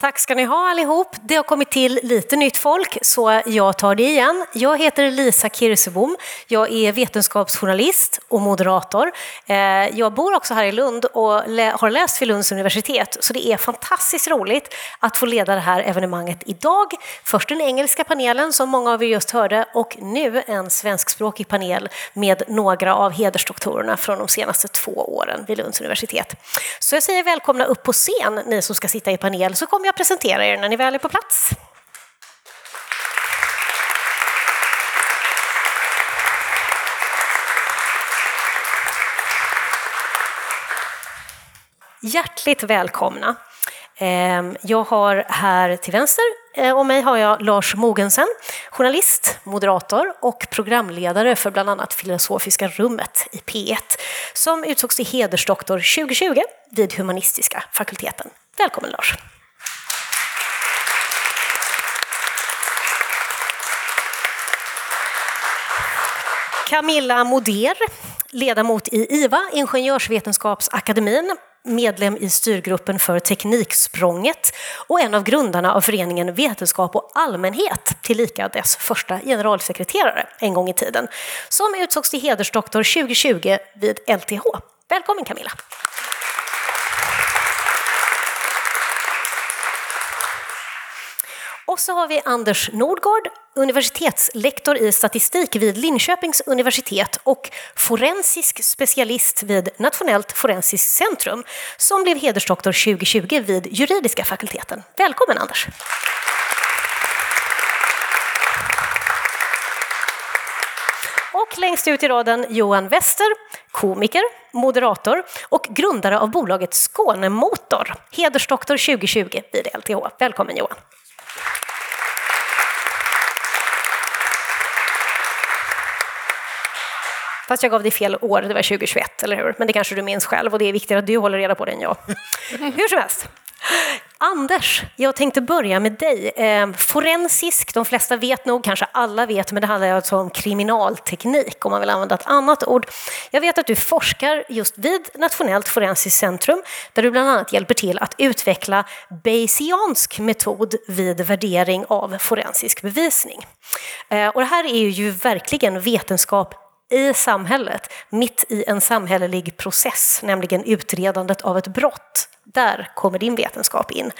Tack ska ni ha allihop. Det har kommit till lite nytt folk, så jag tar det igen. Jag heter Lisa Kirsebom. Jag är vetenskapsjournalist och moderator. Eh, jag bor också här i Lund och har läst vid Lunds universitet, så det är fantastiskt roligt att få leda det här evenemanget idag. Först den engelska panelen som många av er just hörde och nu en svenskspråkig panel med några av hedersdoktorerna från de senaste två åren vid Lunds universitet. Så jag säger välkomna upp på scen, ni som ska sitta i panel, så kommer jag presentera er när ni väl är på plats. Hjärtligt välkomna. Ehm, jag har här till vänster eh, om mig har jag Lars Mogensen, journalist, moderator och programledare för bland annat Filosofiska rummet i P1 som utsågs till hedersdoktor 2020 vid Humanistiska fakulteten. Välkommen Lars! Camilla Moder, ledamot i IVA, Ingenjörsvetenskapsakademin, medlem i styrgruppen för Tekniksprånget och en av grundarna av föreningen Vetenskap och allmänhet, tillika dess första generalsekreterare en gång i tiden, som utsågs till hedersdoktor 2020 vid LTH. Välkommen Camilla! Och så har vi Anders Nordgård, universitetslektor i statistik vid Linköpings universitet och forensisk specialist vid Nationellt forensiskt centrum som blev hedersdoktor 2020 vid juridiska fakulteten. Välkommen Anders! Och längst ut i raden Johan Wester, komiker, moderator och grundare av bolaget Skånemotor, hedersdoktor 2020 vid LTH. Välkommen Johan! Fast jag gav dig fel år, det var 2021, eller hur? Men det kanske du minns själv och det är viktigare att du håller reda på det än jag. hur som helst. Anders, jag tänkte börja med dig. Eh, forensisk, de flesta vet nog, kanske alla vet, men det handlar alltså om kriminalteknik om man vill använda ett annat ord. Jag vet att du forskar just vid Nationellt forensiskt centrum där du bland annat hjälper till att utveckla Bayesiansk metod vid värdering av forensisk bevisning. Eh, och det här är ju verkligen vetenskap i samhället, mitt i en samhällelig process, nämligen utredandet av ett brott. Där kommer din vetenskap in.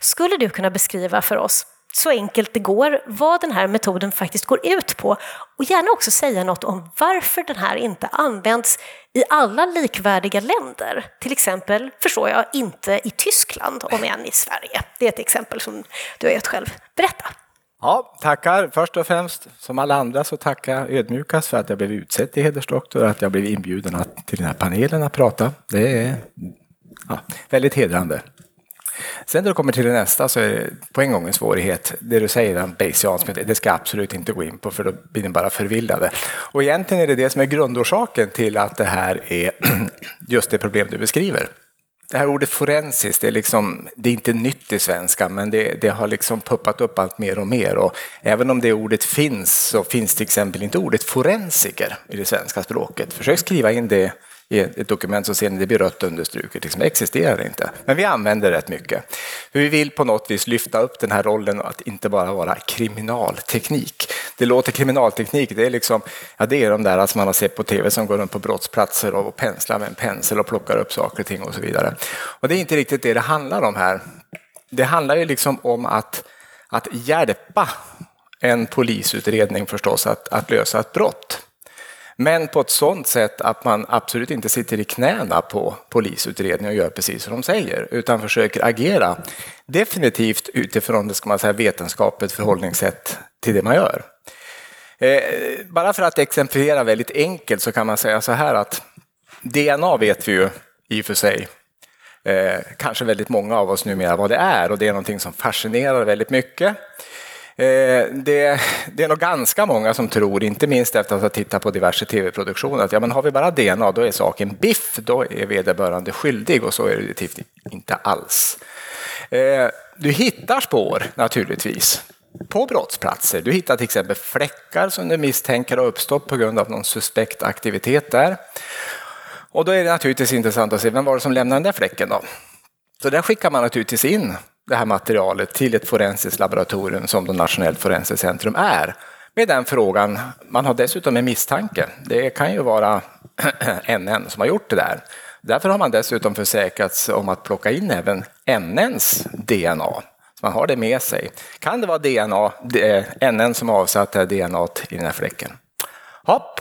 Skulle du kunna beskriva för oss, så enkelt det går, vad den här metoden faktiskt går ut på och gärna också säga något om varför den här inte används i alla likvärdiga länder. Till exempel, förstår jag, inte i Tyskland, om än i Sverige. Det är ett exempel som du har gett själv. Berätta! Ja, tackar. Först och främst, som alla andra, så tackar jag ödmjukast för att jag blev utsedd till hedersdoktor och att jag blev inbjuden att, till den här panelen att prata. Det är ja, väldigt hedrande. Sen när du kommer till det nästa så är det på en gång en svårighet. Det du säger om Bayesiansk det ska jag absolut inte gå in på för då blir ni bara förvillade. Och egentligen är det det som är grundorsaken till att det här är just det problem du beskriver. Det här ordet forensiskt, det är, liksom, det är inte nytt i svenska, men det, det, har liksom puppat upp allt mer och mer. Och även om det ordet finns så finns till exempel inte ordet forensiker i det svenska språket. Försök skriva in det i ett dokument så ser ni det blir rött understruket. Liksom, det existerar inte. Men vi använder det rätt mycket. För vi vill på något vis lyfta upp den här rollen att inte bara vara kriminalteknik. Det låter kriminalteknik, det är liksom, ja det är de där som man har sett på tv som går runt på brottsplatser och penslar med en pensel och plockar upp saker och ting och så vidare. Och det är inte riktigt det det handlar om här. Det handlar ju liksom om att, att hjälpa en polisutredning förstås att, att lösa ett brott. Men på ett sådant sätt att man absolut inte sitter i knäna på polisutredningen och gör precis som de säger, utan försöker agera definitivt utifrån det ska man säga, vetenskapligt förhållningssätt till det man gör. Eh, bara för att exemplifiera väldigt enkelt så kan man säga så här att DNA vet vi ju i och för sig, eh, kanske väldigt många av oss numera vad det är och det är någonting som fascinerar väldigt mycket. Eh, det, det, är nog ganska många som tror, inte minst efter att ha tittat på diverse tv-produktioner, att ja, men har vi bara DNA då är saken biff, då är vederbörande skyldig och så är det definitivt inte alls. Eh, du hittar spår naturligtvis på brottsplatser. Du hittar till exempel fläckar som du misstänker har uppstått på grund av någon suspekt aktivitet där. Och då är det naturligtvis intressant att se vem var det som lämnade den där fläcken då? Så där skickar man naturligtvis in det här materialet till ett forensiskt laboratorium som då Nationellt forensiskt centrum är. Med den frågan, man har dessutom en misstanke. Det kan ju vara NN som har gjort det där. Därför har man dessutom försäkrats om att plocka in även NNs DNA. Så man har det med sig. Kan det vara DNA, NN eh, som avsatt det DNA i den här fläcken? Hopp.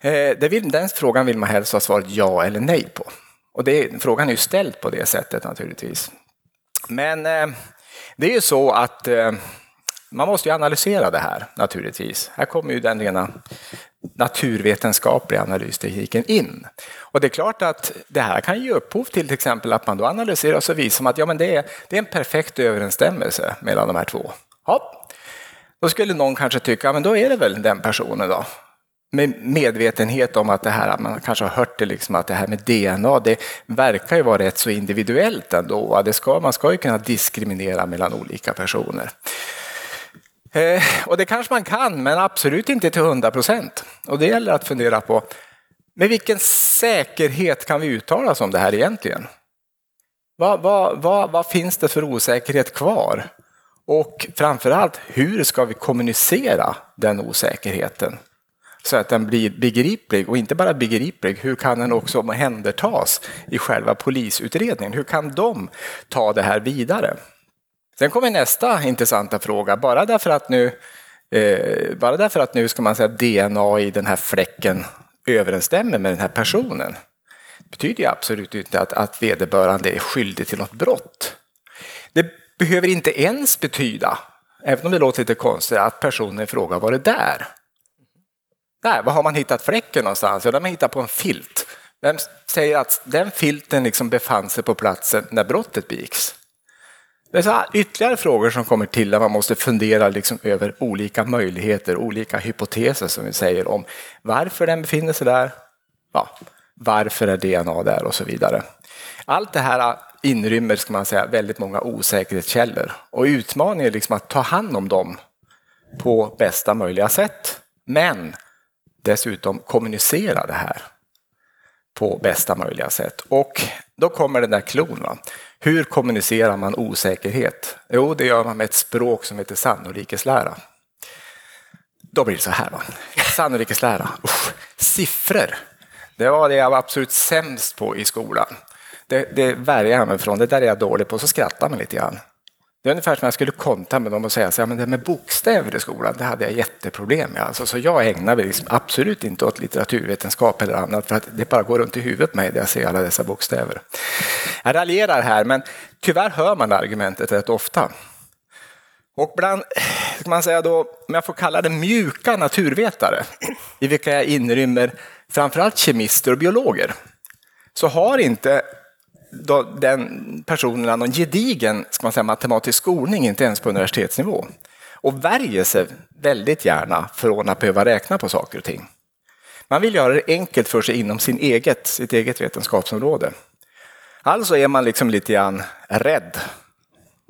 Eh, den frågan vill man helst ha svaret ja eller nej på. Och det, frågan är ju ställd på det sättet naturligtvis. Men eh, det är ju så att eh, man måste ju analysera det här naturligtvis. Här kommer ju den rena naturvetenskapliga analystekniken in. Och det är klart att det här kan ge upphov till till exempel att man då analyserar och så visar man att ja, men det, är, det är en perfekt överensstämmelse mellan de här två. Ja. Då skulle någon kanske tycka, men då är det väl den personen då med medvetenhet om att det här, man kanske har hört det, liksom, att det här med DNA, det verkar ju vara rätt så individuellt ändå. Det ska, man ska ju kunna diskriminera mellan olika personer. Eh, och det kanske man kan, men absolut inte till 100 procent. Och det gäller att fundera på, med vilken säkerhet kan vi uttala oss om det här egentligen? Vad, vad, vad, vad finns det för osäkerhet kvar? Och framförallt, hur ska vi kommunicera den osäkerheten? Så att den blir begriplig och inte bara begriplig, hur kan den också omhändertas i själva polisutredningen? Hur kan de ta det här vidare? Sen kommer nästa intressanta fråga, bara därför att nu, eh, bara därför att nu ska man säga DNA i den här fläcken överensstämmer med den här personen betyder ju absolut inte att, att vederbörande är skyldig till något brott. Det behöver inte ens betyda, även om det låter lite konstigt, att personen i fråga varit där. Där, var har man hittat fläcken någonstans? Ja, den har man hittat på en filt. Vem säger att den filten liksom befann sig på platsen när brottet begicks? Det är så ytterligare frågor som kommer till där man måste fundera liksom över olika möjligheter, olika hypoteser som vi säger om varför den befinner sig där, ja, varför är DNA där och så vidare. Allt det här inrymmer ska man säga, väldigt många osäkerhetskällor och utmaningen är liksom att ta hand om dem på bästa möjliga sätt. Men dessutom kommunicera det här på bästa möjliga sätt. Och då kommer den där klon. Va? Hur kommunicerar man osäkerhet? Jo, det gör man med ett språk som heter sannolikeslära. Då blir det så här. Va? Sannolikeslära. Usch, siffror. Det var det jag var absolut sämst på i skolan. Det, det värjer jag mig från. Det där är jag dålig på. Så skrattar man lite grann. Det är ungefär som jag skulle konta med dem och säga att det med bokstäver i skolan, det hade jag jätteproblem med. Alltså, så jag ägnar mig liksom absolut inte åt litteraturvetenskap eller annat för att det bara går runt i huvudet på mig när jag ser alla dessa bokstäver. Jag raljerar här, men tyvärr hör man argumentet rätt ofta. Och bland, ska man säga då, om jag får kalla det mjuka naturvetare, i vilka jag inrymmer framförallt kemister och biologer, så har inte den personen har någon gedigen ska man säga, matematisk skolning, inte ens på universitetsnivå. Och värjer sig väldigt gärna från att behöva räkna på saker och ting. Man vill göra det enkelt för sig inom sin eget, sitt eget vetenskapsområde. Alltså är man liksom lite grann rädd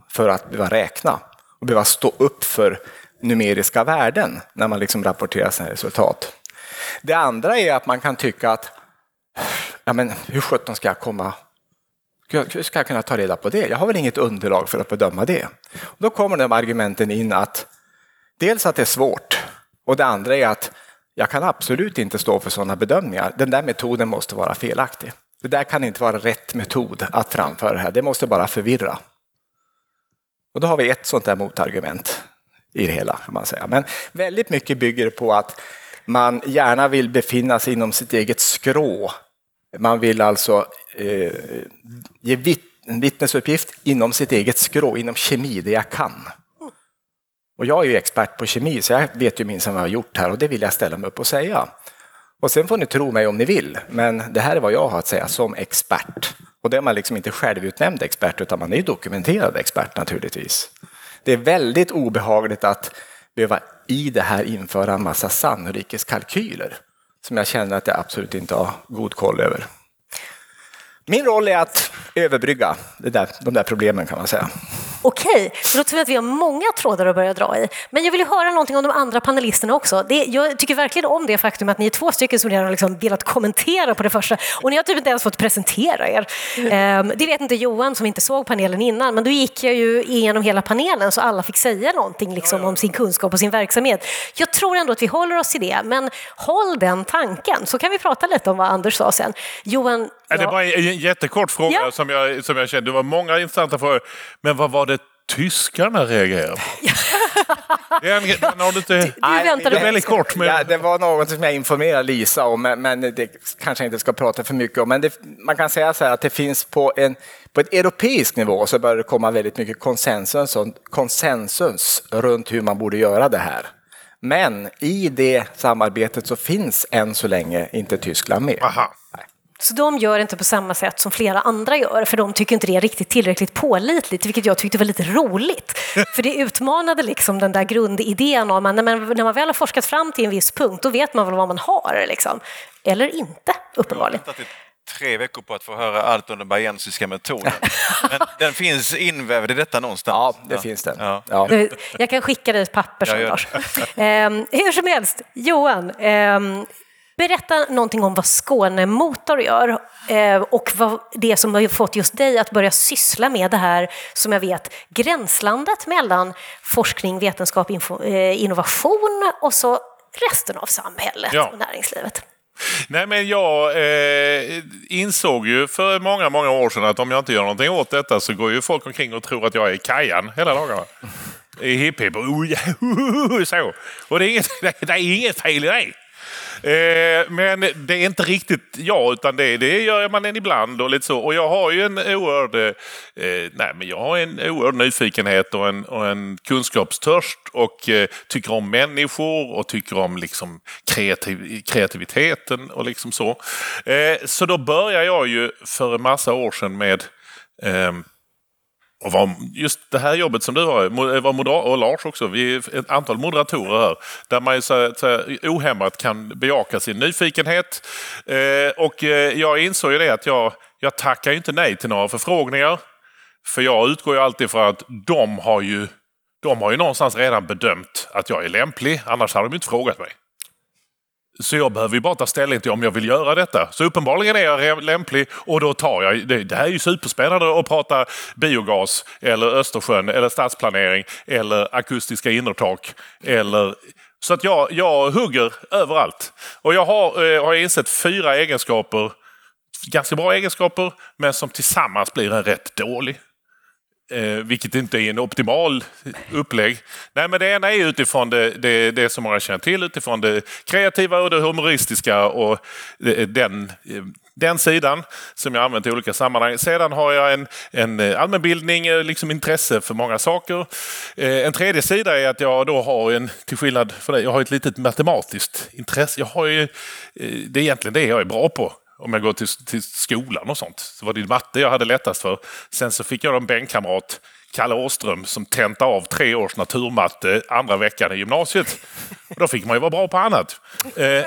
för att behöva räkna och behöva stå upp för numeriska värden när man liksom rapporterar sina resultat. Det andra är att man kan tycka att ja men hur sjutton ska jag komma hur ska jag kunna ta reda på det? Jag har väl inget underlag för att bedöma det. Och då kommer de argumenten in att dels att det är svårt och det andra är att jag kan absolut inte stå för sådana bedömningar. Den där metoden måste vara felaktig. Det där kan inte vara rätt metod att framföra det här. Det måste bara förvirra. Och då har vi ett sånt där motargument i det hela kan man säga. Men väldigt mycket bygger på att man gärna vill befinna sig inom sitt eget skrå man vill alltså eh, ge vitt, en vittnesuppgift inom sitt eget skrå, inom kemi, det jag kan. Och jag är ju expert på kemi, så jag vet ju minsann vad jag har gjort här och det vill jag ställa mig upp och säga. Och sen får ni tro mig om ni vill, men det här är vad jag har att säga som expert. Och det är man liksom inte självutnämnd expert, utan man är ju dokumenterad expert naturligtvis. Det är väldigt obehagligt att behöva i det här införa en massa sannolikhetskalkyler som jag känner att jag absolut inte har god koll över. Min roll är att överbrygga det där, de där problemen kan man säga. Okej, det låter som att vi har många trådar att börja dra i. Men jag vill ju höra någonting om de andra panelisterna också. Det, jag tycker verkligen om det faktum att ni är två stycken som redan har liksom velat kommentera på det första. Och ni har typ inte ens fått presentera er. Um, det vet inte Johan som inte såg panelen innan, men då gick jag ju igenom hela panelen så alla fick säga någonting liksom, om sin kunskap och sin verksamhet. Jag tror ändå att vi håller oss till det, men håll den tanken så kan vi prata lite om vad Anders sa sen. Johan, Ja. Det är bara en jättekort fråga ja. som, jag, som jag kände. Det var många intressanta frågor. Men vad var det tyskarna reagerade på? Den, den har du inte... Du, du väntade det, väldigt kort. Men... Ja, det var något som jag informerade Lisa om, men, men det kanske jag inte ska prata för mycket om. Men det, man kan säga så här att det finns på en på ett europeisk nivå så börjar det komma väldigt mycket konsensus, konsensus runt hur man borde göra det här. Men i det samarbetet så finns än så länge inte Tyskland med. Aha. Så de gör inte på samma sätt som flera andra gör, för de tycker inte det är riktigt tillräckligt pålitligt, vilket jag tyckte var lite roligt. För det utmanade liksom den där grundidén om att när man, väl har forskat fram till en viss punkt, då vet man väl vad man har, liksom. Eller inte, uppenbarligen tre veckor på att få höra allt om den bayesiska metoden. Men den finns invävd i detta någonstans. Ja, det ja. finns den. Ja. Ja. Jag kan skicka dig ett papper sen, Lars. um, hur som helst, Johan, um, Berätta någonting om vad Skånemotor gör eh, och vad det som har fått just dig att börja syssla med det här, som jag vet, gränslandet mellan forskning, vetenskap, eh, innovation och så resten av samhället ja. och näringslivet. Nej, men jag eh, insåg ju för många, många år sedan att om jag inte gör någonting åt detta så går ju folk omkring och tror att jag är Kajan hela dagarna. I hipp hipp. Så. Och det är, inget, det är inget fel i det. Eh, men det är inte riktigt jag, utan det, det gör man en ibland och lite så. Och jag har ju en oerhörd, eh, eh, nej, men jag har en oerhörd nyfikenhet och en, och en kunskapstörst och eh, tycker om människor och tycker om liksom kreativ, kreativiteten och liksom så. Eh, så då började jag ju för en massa år sedan med ehm, och var, just det här jobbet som du har, eh, var moder, och Lars också, vi är ett antal moderatorer här, där man så, så, ohämmat kan bejaka sin nyfikenhet. Eh, och eh, jag insåg ju det att jag, jag tackar inte nej till några förfrågningar. För jag utgår ju alltid från att de har ju, de har ju någonstans redan bedömt att jag är lämplig, annars hade de inte frågat mig. Så jag behöver ju bara ta ställning till om jag vill göra detta. Så uppenbarligen är jag lämplig och då tar jag... Det, det här är ju superspännande att prata biogas eller Östersjön eller stadsplanering eller akustiska innertak. Eller, så att jag, jag hugger överallt. Och jag har, eh, har insett fyra egenskaper, ganska bra egenskaper, men som tillsammans blir en rätt dålig. Eh, vilket inte är en optimal upplägg. Nej, men det ena är utifrån det, det, det som många känner till, utifrån det kreativa och det humoristiska och eh, den, eh, den sidan som jag använt i olika sammanhang. Sedan har jag en, en eh, allmänbildning, liksom intresse för många saker. Eh, en tredje sida är att jag då har en, till skillnad från dig, jag har ett litet matematiskt intresse. Jag har ju, eh, det är egentligen det jag är bra på om jag går till, till skolan och sånt, så var det matte jag hade lättast för. Sen så fick jag en bänkkamrat, Kalle Åström, som tentade av tre års naturmatte andra veckan i gymnasiet. Och då fick man ju vara bra på annat. Eh,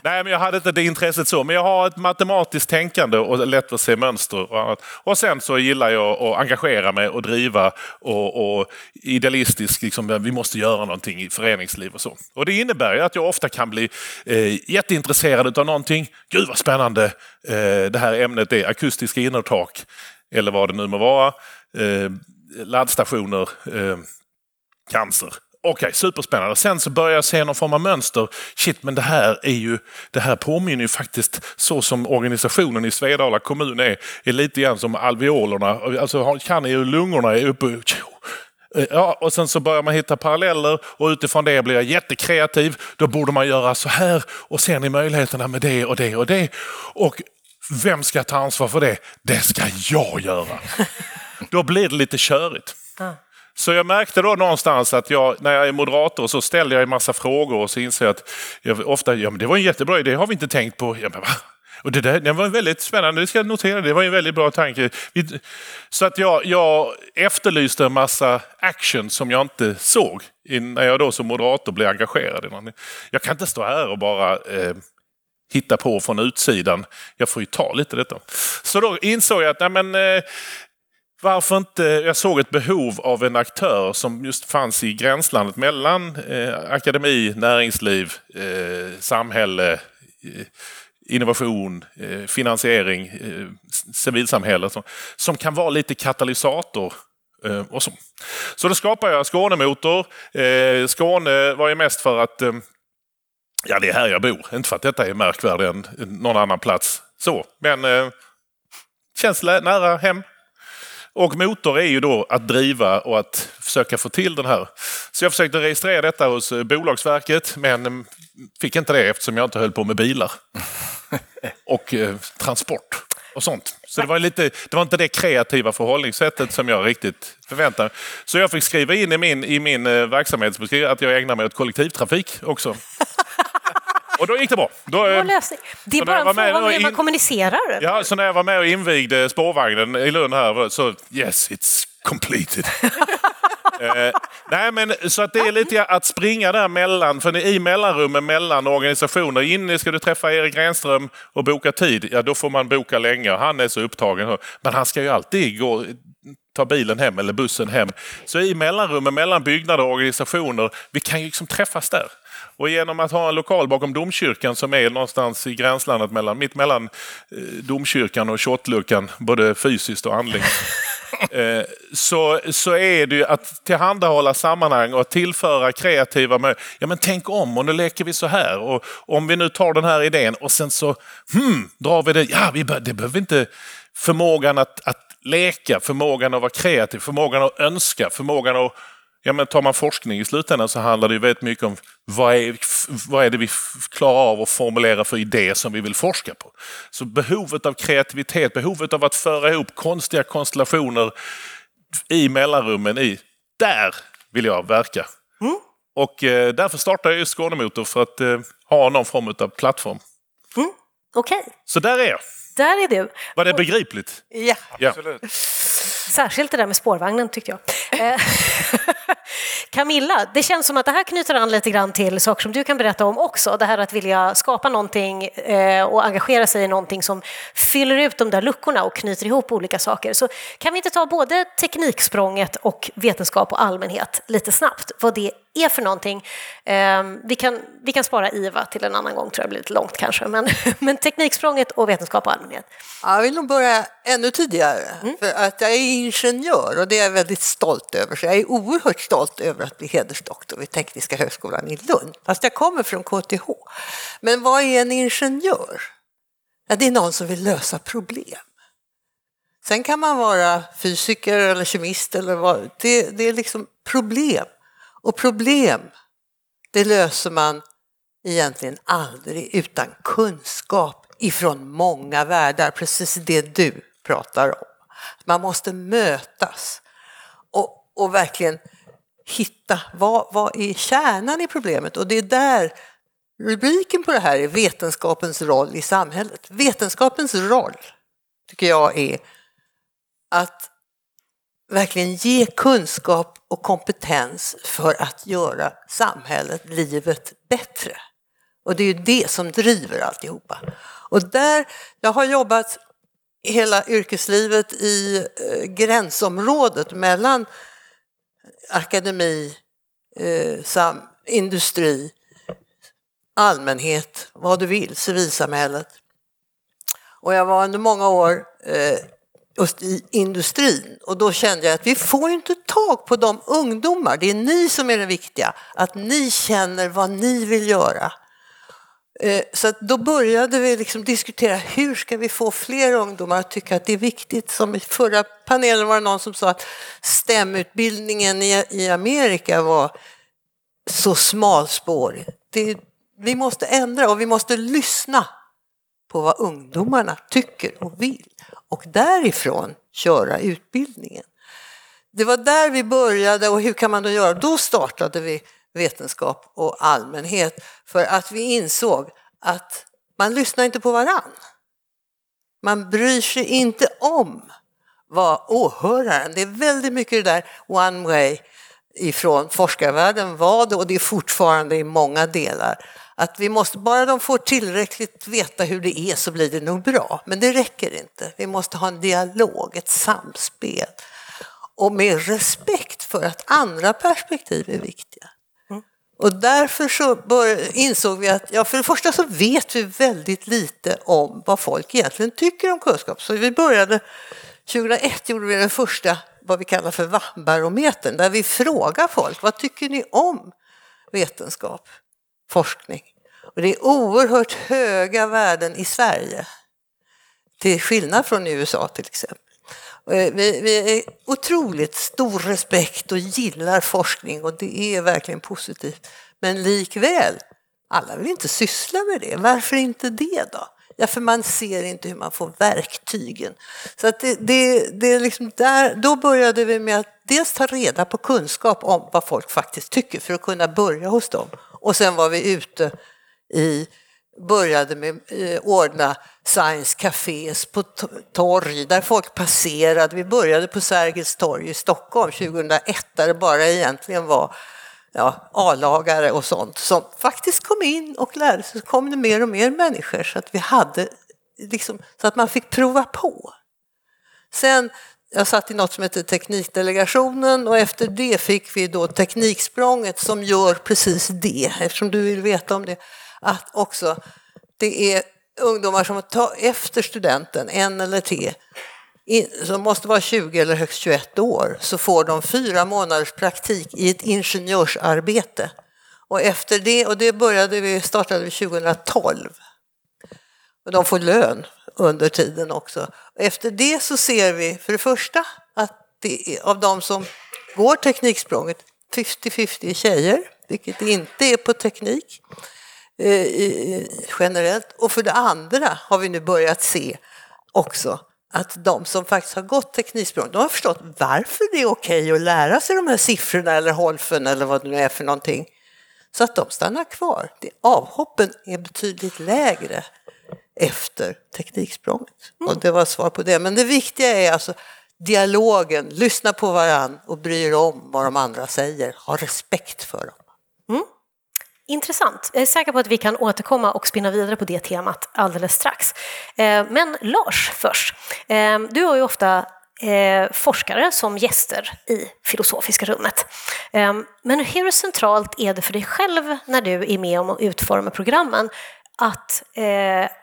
nej, men jag hade inte det intresset så, men jag har ett matematiskt tänkande och lätt att se mönster och annat. Och sen så gillar jag att engagera mig och driva och, och idealistisk, liksom, vi måste göra någonting i föreningsliv och så. Och det innebär ju att jag ofta kan bli eh, jätteintresserad av någonting. Gud vad spännande eh, det här ämnet är, akustiska innertak eller vad det nu må vara. Eh, laddstationer, eh, cancer. Okej, okay, superspännande. Sen så börjar jag se någon form av mönster. Shit, men det här är ju, det här påminner ju faktiskt så som organisationen i Svedala kommun är, är lite grann som alveolerna. Alltså kan ju lungorna är uppe Ja, och sen så börjar man hitta paralleller och utifrån det blir jag jättekreativ. Då borde man göra så här och ser ni möjligheterna med det och det och det. Och vem ska ta ansvar för det? Det ska jag göra. Då blir det lite körigt. Så jag märkte då någonstans att jag, när jag är moderator så ställer jag en massa frågor och så inser jag att jag ofta, ja men det var en jättebra idé, det har vi inte tänkt på. Ja, men, och det, där, det var väldigt spännande, det ska jag notera, det var en väldigt bra tanke. Så att jag, jag efterlyste en massa action som jag inte såg när jag då som moderator blev engagerad. Jag kan inte stå här och bara eh, hitta på från utsidan. Jag får ju ta lite detta. Så då insåg jag att nej men, eh, varför inte, jag såg ett behov av en aktör som just fanns i gränslandet mellan eh, akademi, näringsliv, eh, samhälle, eh, innovation, eh, finansiering, eh, civilsamhälle som, som kan vara lite katalysator eh, och så. så då skapade jag Skånemotor. Eh, Skåne var ju mest för att eh, ja, det är här jag bor. Inte för att detta är märkvärdigare än någon annan plats. Så, men eh, känns nära hem. Och motor är ju då att driva och att försöka få till den här. Så jag försökte registrera detta hos eh, Bolagsverket men mm, fick inte det eftersom jag inte höll på med bilar. och eh, transport och sånt. Så det var, lite, det var inte det kreativa förhållningssättet som jag riktigt förväntade mig. Så jag fick skriva in i min, i min eh, verksamhetsbeskrivning att jag ägnar mig åt kollektivtrafik också. Och då gick det bra. Då, eh, det är bara en fråga om hur man kommunicerar. Ja, så när jag var med och invigde spårvagnen i Lund här så yes, it's completed. eh, nej, men så att det är lite att springa där mellan, för i mellanrummen mellan organisationer. In ska du träffa Erik Renström och boka tid, ja då får man boka länge. Han är så upptagen. Men han ska ju alltid gå ta bilen hem eller bussen hem. Så i mellanrummen mellan byggnader och organisationer, vi kan ju liksom träffas där. Och genom att ha en lokal bakom domkyrkan som är någonstans i gränslandet mellan, mitt mellan eh, domkyrkan och kiottluckan, både fysiskt och andligt. eh, så, så är det ju att tillhandahålla sammanhang och tillföra kreativa möjligheter. Ja men tänk om och nu leker vi så här. Och om vi nu tar den här idén och sen så hmm, drar vi det. Ja, vi bör, det behöver inte förmågan att, att leka, förmågan att vara kreativ, förmågan att önska, förmågan att Ja, men tar man forskning i slutändan så handlar det ju väldigt mycket om vad är, vad är det vi klarar av att formulera för idé som vi vill forska på. Så behovet av kreativitet, behovet av att föra ihop konstiga konstellationer i mellanrummen, i, där vill jag verka. Mm. Och eh, därför startade jag Skånemotor för att eh, ha någon form av plattform. Mm. Okej. Okay. Så där är jag. Där är du. Var det begripligt? Ja, absolut. Särskilt det där med spårvagnen tyckte jag. Eh, Camilla, det känns som att det här knyter an lite grann till saker som du kan berätta om också. Det här att vilja skapa någonting eh, och engagera sig i någonting som fyller ut de där luckorna och knyter ihop olika saker. Så kan vi inte ta både tekniksprånget och vetenskap och allmänhet lite snabbt, vad det är för någonting. Ehm, vi kan, vi kan spara IVA till en annan gång, tror jag blir lite långt kanske, men, men tekniksprånget och vetenskap och allmänhet. Jag vill nog börja ännu tidigare, mm. för att jag är ingenjör och det är jag väldigt stolt över. Så jag är oerhört stolt över att bli hedersdoktor vid Tekniska högskolan i Lund, fast jag kommer från KTH. Men vad är en ingenjör? Ja, det är någon som vill lösa problem. Sen kan man vara fysiker eller kemist eller vad, det, det är liksom problem. Och problem, det löser man egentligen aldrig utan kunskap ifrån många världar, precis det du pratar om. Man måste mötas och, och verkligen hitta vad, vad är kärnan i problemet och det är där rubriken på det här är vetenskapens roll i samhället. Vetenskapens roll tycker jag är att verkligen ge kunskap och kompetens för att göra samhället, livet bättre. Och det är ju det som driver alltihopa. Och där, jag har jobbat hela yrkeslivet i eh, gränsområdet mellan akademi, eh, sam, industri, allmänhet, vad du vill, civilsamhället. Och jag var under många år eh, i industrin. Och då kände jag att vi får inte tag på de ungdomar, det är ni som är det viktiga, att ni känner vad ni vill göra. Eh, så då började vi liksom diskutera hur ska vi få fler ungdomar att tycka att det är viktigt. Som i förra panelen var det någon som sa att STEM-utbildningen i Amerika var så smalspårig. Det, vi måste ändra och vi måste lyssna på vad ungdomarna tycker och vill och därifrån köra utbildningen. Det var där vi började och hur kan man då göra? Då startade vi vetenskap och allmänhet för att vi insåg att man lyssnar inte på varann. Man bryr sig inte om vad åhöraren, det är väldigt mycket det där one way ifrån forskarvärlden var det och det är fortfarande i många delar att vi måste, bara de får tillräckligt veta hur det är så blir det nog bra. Men det räcker inte. Vi måste ha en dialog, ett samspel. Och med respekt för att andra perspektiv är viktiga. Och därför så bör, insåg vi att, ja för det första så vet vi väldigt lite om vad folk egentligen tycker om kunskap. Så vi började, 2001 gjorde vi den första, vad vi kallar för VAM-barometern, där vi frågar folk, vad tycker ni om vetenskap, forskning? Och det är oerhört höga värden i Sverige, till skillnad från i USA till exempel. Eh, vi, vi är otroligt stor respekt och gillar forskning och det är verkligen positivt. Men likväl, alla vill inte syssla med det. Varför inte det då? Ja, för man ser inte hur man får verktygen. Så att det, det, det är liksom där, då började vi med att dels ta reda på kunskap om vad folk faktiskt tycker för att kunna börja hos dem. Och sen var vi ute i började med eh, ordna science cafés på torg där folk passerade. Vi började på Sergels torg i Stockholm 2001 där det bara egentligen var ja, A-lagare och sånt som faktiskt kom in och lärde sig. Så kom det mer och mer människor så att vi hade liksom, så att man fick prova på. Sen jag satt i något som heter Teknikdelegationen och efter det fick vi då Tekniksprånget som gör precis det, eftersom du vill veta om det att också det är ungdomar som tar efter studenten, en eller tre, som måste vara 20 eller högst 21 år, så får de fyra månaders praktik i ett ingenjörsarbete. Och efter det, och det började vi, startade vi 2012. Och de får lön under tiden också. Efter det så ser vi för det första att det är, av de som går tekniksprånget 50-50 tjejer, vilket inte är på teknik. Eh, generellt. Och för det andra har vi nu börjat se också att de som faktiskt har gått tekniksprång, de har förstått varför det är okej att lära sig de här siffrorna eller holfen eller vad det nu är för någonting. Så att de stannar kvar. avhoppen är betydligt lägre efter tekniksprånget. Mm. Och det var svar på det. Men det viktiga är alltså dialogen, lyssna på varann och bry er om vad de andra säger. Ha respekt för dem. Mm. Intressant. Jag är säker på att vi kan återkomma och spinna vidare på det temat alldeles strax. Eh, men Lars först. Eh, du har ju ofta eh, forskare som gäster i Filosofiska rummet. Men hur centralt är det för dig själv när du är med om att utforma programmen att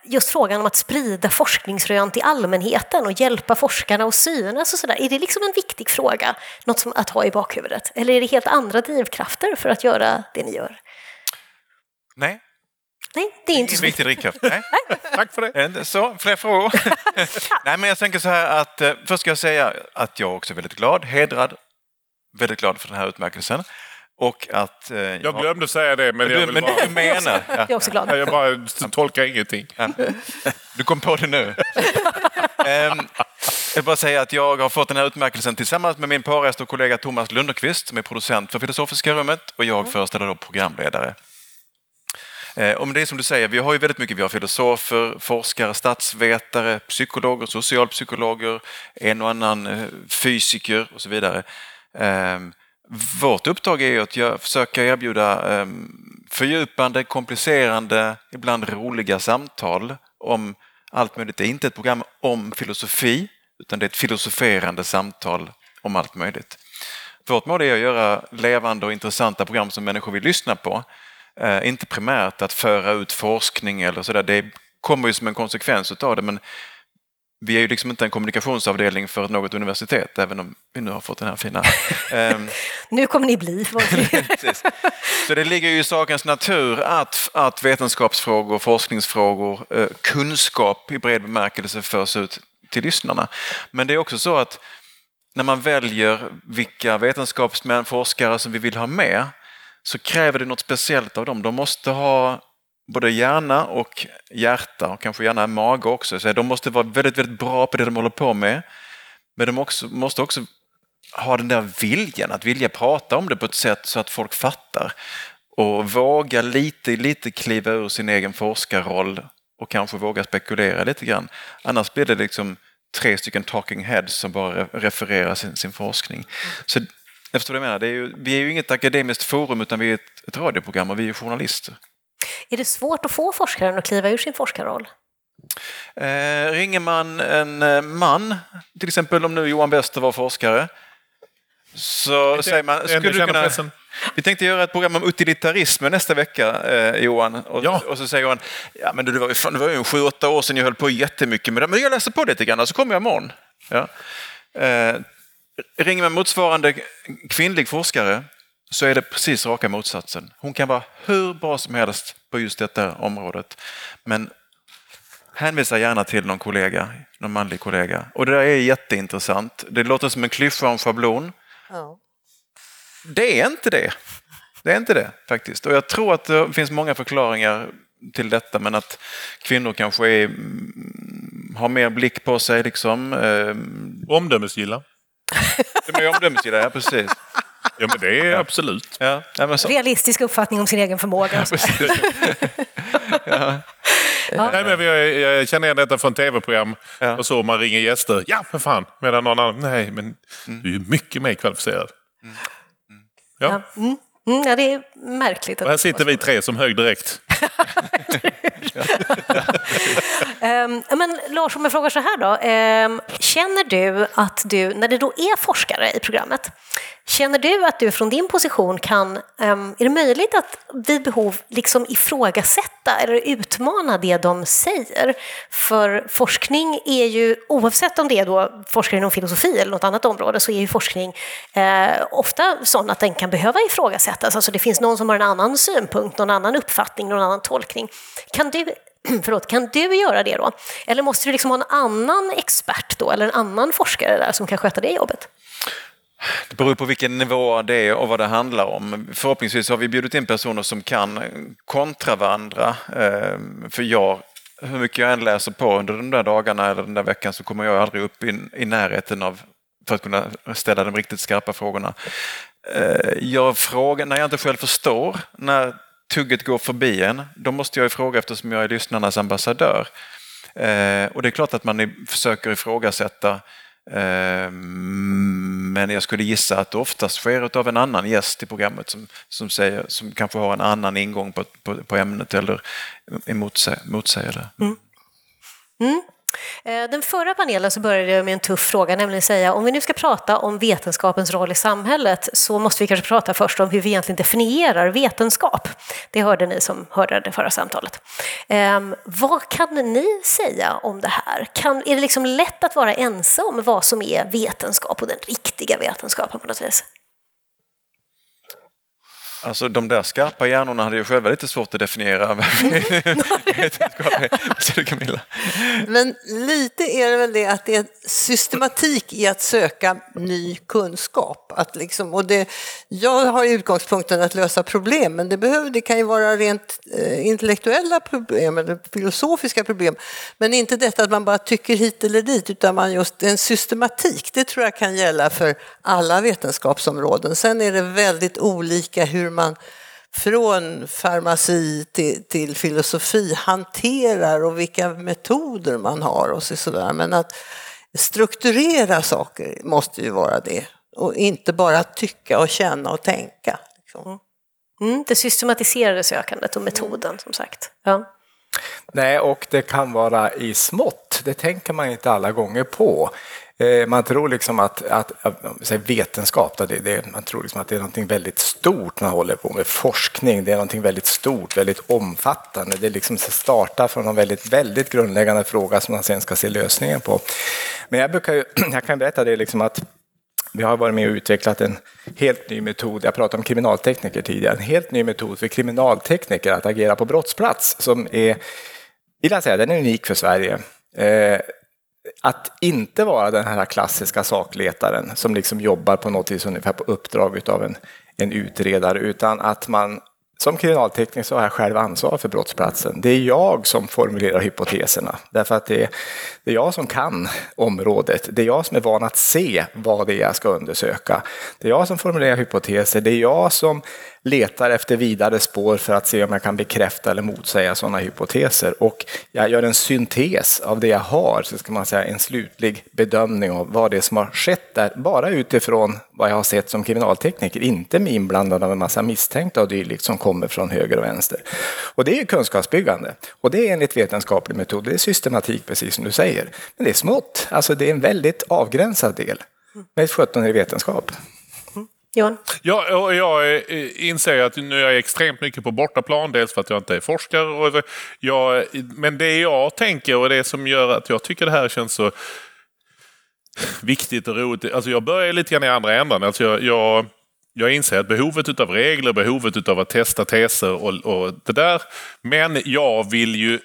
just frågan om att sprida forskningsrön till allmänheten och hjälpa forskarna att synas och sådär, är det liksom en viktig fråga, något som att ha i bakhuvudet? Eller är det helt andra drivkrafter för att göra det ni gör? Nej. Nej, det är inte så viktigt drivkraft. Nej. Tack för det. Så, fler frågor? Nej, men jag tänker så här att eh, först ska jag säga att jag också är väldigt glad, hedrad, väldigt glad för den här utmärkelsen. Och att, eh, jag glömde säga det, men, jag vill men bara... du menar... Ja. Jag är också glad. Jag bara tolkar ingenting. Ja. Du kom på det nu. um, jag vill bara säga att jag har fått den här utmärkelsen tillsammans med min påresta och kollega Thomas Lunderqvist som är producent för Filosofiska rummet och jag mm. föreställer då programledare. Eh, om det är som du säger, vi har ju väldigt mycket, vi har filosofer, forskare, statsvetare, psykologer, socialpsykologer, en och annan eh, fysiker och så vidare. Ehm, vårt uppdrag är att försöka erbjuda ehm, fördjupande, komplicerande, ibland roliga samtal om allt möjligt. Det är inte ett program om filosofi, utan det är ett filosoferande samtal om allt möjligt. Vårt mål är att göra levande och intressanta program som människor vill lyssna på. Eh, inte primärt att föra ut forskning eller sådär, det kommer ju som en konsekvens av det men vi är ju liksom inte en kommunikationsavdelning för något universitet, även om vi nu har fått den här fina... Um... nu kommer ni bli. Så det ligger ju i sakens natur att, att vetenskapsfrågor, forskningsfrågor, eh, kunskap i bred bemärkelse förs ut till lyssnarna. Men det är också så att när man väljer vilka vetenskapsmän, forskare som vi vill ha med så kräver det något speciellt av dem. De måste ha både hjärna och hjärta och kanske gärna mage också. Så de måste vara väldigt, väldigt bra på det de håller på med. Men de också, måste också ha den där viljan, att vilja prata om det på ett sätt så att folk fattar. Och våga lite, lite kliva ur sin egen forskarroll och kanske våga spekulera lite grann. Annars blir det liksom tre stycken talking heads som bara refererar sin, sin forskning. Så jag förstår vad du menar. Det är ju, vi är ju inget akademiskt forum utan vi är ett, ett radioprogram och vi är journalister. Är det svårt att få forskaren att kliva ur sin forskarroll? Eh, ringer man en eh, man, till exempel om nu Johan Wester var forskare, så säger man... Skulle du kunna, pressen? vi tänkte göra ett program om utilitarism nästa vecka, eh, Johan. Och, Ja. och så säger Johan, ja men du, det var ju, fan, det var ju en sju, åtta år sedan jag höll på jättemycket med det, men jag läser på lite grann, så kommer jag imorgon. Ja. Eh, ringer man motsvarande kvinnlig forskare så är det precis raka motsatsen. Hon kan vara hur bra som helst på just detta området, men hänvisar gärna till någon kollega, någon manlig kollega. Och det där är jätteintressant. Det låter som en klyscha och en schablon. Ja. Det är inte det. Det är inte det faktiskt. Och jag tror att det finns många förklaringar till detta, men att kvinnor kanske är, mm, har mer blick på sig. Liksom. Eh, Omdömesgilla. De är omdömesgilla, ja precis. Ja, men det är absolut. Ja, ja, men så. Realistisk uppfattning om sin egen förmåga. Nej, men jag, jag känner igen detta från tv-program Ja. och så man ringer gäster. Ja, för fan. Medan någon annan, nej, men du är mycket mer kvalificerad. Ja. Mm. Mm, ja, det är märkligt. Och här Att, sitter vi tre som hög direkt. Ehm, men Lars, om jag frågar så här då. Ehm, känner du att du, när det då är forskare i programmet, känner du att du från din position kan, ehm, är det möjligt att vid behov liksom ifrågasätta eller utmana det de säger? För forskning är ju, oavsett om det är då forskare inom filosofi eller något annat område, så är ju forskning eh, ofta sån att den kan behöva ifrågasättas. Alltså det finns någon som har en annan synpunkt, någon annan uppfattning, någon annan tolkning. Kan du Förlåt, kan du göra det då? Eller måste du liksom ha en annan expert då, eller en annan forskare där som kan sköta det jobbet? Det beror på vilken nivå det är och vad det handlar om. Förhoppningsvis har vi bjudit in personer som kan kontra varandra. Eh, för jag, hur mycket jag än läser på under de där dagarna eller den där veckan så kommer jag aldrig upp i, i närheten av för att kunna ställa de riktigt skarpa frågorna. Eh, jag frågar, när jag inte själv förstår, när tugget går förbi en, då måste jag ju fråga eftersom jag är lyssnarnas ambassadör. Eh, och det är klart att man försöker ifrågasätta eh, men jag skulle gissa att det oftast sker av en annan gäst i programmet som, som, säger, som kanske har en annan ingång på, på, på ämnet eller emotsäger motsäger mm. det. Mm. Eh, Eh, den förra panelen så började jag med en tuff fråga, nämligen säga om vi nu ska prata om vetenskapens roll i samhället så måste vi kanske prata först om hur vi egentligen definierar vetenskap. Det hörde ni som hörde det förra samtalet. Ehm, vad kan ni säga om det här? Kan, är det liksom lätt att vara ense om vad som är vetenskap och den riktiga vetenskapen på något vis? Alltså de där skarpa hjärnorna hade ju själva lite svårt att definiera. Camilla? Men lite är det väl det att det är systematik i att söka ny kunskap. Att liksom, och det, jag har ju utgångspunkten att lösa problem, men det, behöver, det kan ju vara rent eh, intellektuella problem eller filosofiska problem. Men inte detta att man bara tycker hit eller dit, utan man just en systematik. Det tror jag kan gälla för alla vetenskapsområden. Sen är det väldigt olika hur man från farmaci till, till filosofi hanterar och vilka metoder man har och så sådär. Men att strukturera saker måste ju vara det och inte bara tycka och känna och tänka. Liksom. Mm, det systematiserade sökandet och metoden som sagt. Ja. Nej, och det kan vara i smått. Det tänker man inte alla gånger på. Eh, man tror liksom att, att, eh, att vetenskap, då, det, det, man tror liksom att det är något väldigt stort man håller på med. Forskning, det är något väldigt stort, väldigt omfattande. Det liksom startar från en väldigt, väldigt grundläggande fråga som man sen ska se lösningen på. Men jag, brukar ju, jag kan berätta det liksom att vi har varit med och utvecklat en helt ny metod, jag pratade om kriminaltekniker tidigare, en helt ny metod för kriminaltekniker att agera på brottsplats som är, vill jag säga, den är unik för Sverige. Eh, att inte vara den här klassiska sakletaren som liksom jobbar på något vis ungefär på uppdrag av en, en utredare, utan att man som kriminaltekniker så har jag själv ansvar för brottsplatsen. Det är jag som formulerar hypoteserna, därför att det är, det är jag som kan området. Det är jag som är van att se vad det är jag ska undersöka. Det är jag som formulerar hypoteser, det är jag som letar efter vidare spår för att se om jag kan bekräfta eller motsäga sådana hypoteser. Och jag gör en syntes av det jag har, så ska man säga en slutlig bedömning av vad det är som har skett där, bara utifrån vad jag har sett som kriminaltekniker, inte med inblandad av en massa misstänkta och dylikt som kommer från höger och vänster. Och det är kunskapsbyggande. Och det är enligt vetenskaplig metod, det är systematik precis som du säger. Men det är smått, alltså det är en väldigt avgränsad del. Men 17 är vetenskap. Johan? Ja, jag eh, inser att nu är jag extremt mycket på bortaplan. Dels för att jag inte är forskare. Och jag, men det jag tänker och det som gör att jag tycker det här känns så viktigt och roligt. Alltså jag börjar lite grann i andra ändan. Alltså jag, jag, jag inser att behovet av regler, behovet av att testa teser och, och det där. Men jag vill ju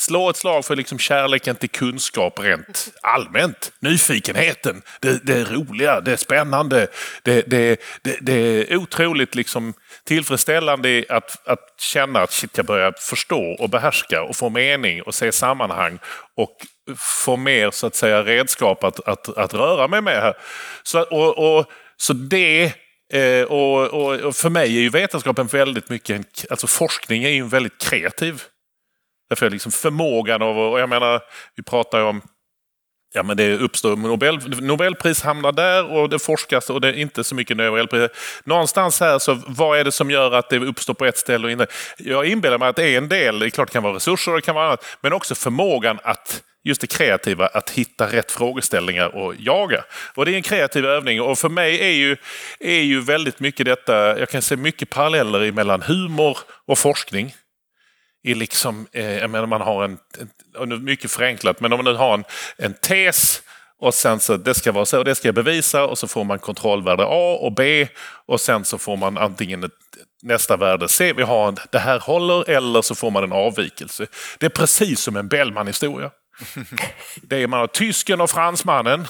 slå ett slag för liksom kärleken till kunskap rent allmänt. Nyfikenheten, det, det roliga, det spännande. Det, det, det, det är otroligt liksom tillfredsställande att, att känna att shit, jag börjar förstå och behärska och få mening och se sammanhang och få mer så att säga redskap att, att, att röra mig med. Här. Så, och, och, så det Eh, och, och, och, för mig är ju vetenskapen väldigt mycket, alltså forskning är ju en väldigt kreativ Därför är liksom förmågan av, och jag menar, vi pratar ju om Ja, men det uppstår Nobel, Nobelpris hamnar där och det forskas och det är inte så mycket Nobelpris. Någonstans här, så vad är det som gör att det uppstår på ett ställe och inte? Jag inbillar mig att det är en del, det är klart det kan vara resurser och det kan vara annat, men också förmågan att just det kreativa, att hitta rätt frågeställningar och jaga. Och det är en kreativ övning och för mig är ju, är ju väldigt mycket detta, jag kan se mycket paralleller mellan humor och forskning i liksom, eh, jag menar man har en, en, mycket förenklat, men om man nu har en, en tes och sen så det ska vara så, och det ska jag bevisa och så får man kontrollvärde A och B och sen så får man antingen ett, nästa värde C, vi har en, det här håller eller så får man en avvikelse. Det är precis som en Bellman-historia. Det är man har tysken och fransmannen.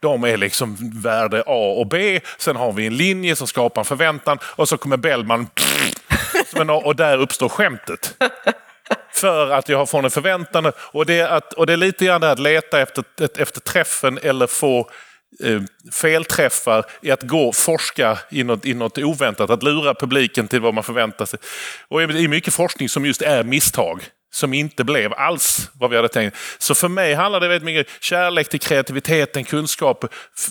De är liksom värde A och B. Sen har vi en linje som skapar en förväntan och så kommer Bellman och där uppstår skämtet. För att jag har fått en förväntan. Och det är, att, och det är lite grann det att leta efter, efter träffen eller få eh, felträffar i att gå och forska i något, i något oväntat. Att lura publiken till vad man förväntar sig. Och det är mycket forskning som just är misstag som inte blev alls vad vi hade tänkt. Så för mig handlar det väldigt mycket kärlek till kreativiteten, kunskap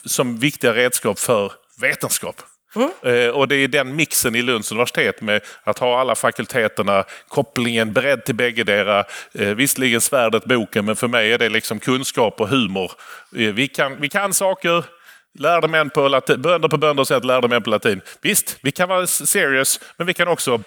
som viktiga redskap för vetenskap. Mm. Eh, och det är den mixen i Lunds universitet med att ha alla fakulteterna, kopplingen beredd till bäggedera. Eh, visserligen svärdet boken, men för mig är det liksom kunskap och humor. Eh, vi kan, vi kan saker, lärde män på latin, bönder på bönder sätt lärde män på latin. Visst, vi kan vara serious, men vi kan också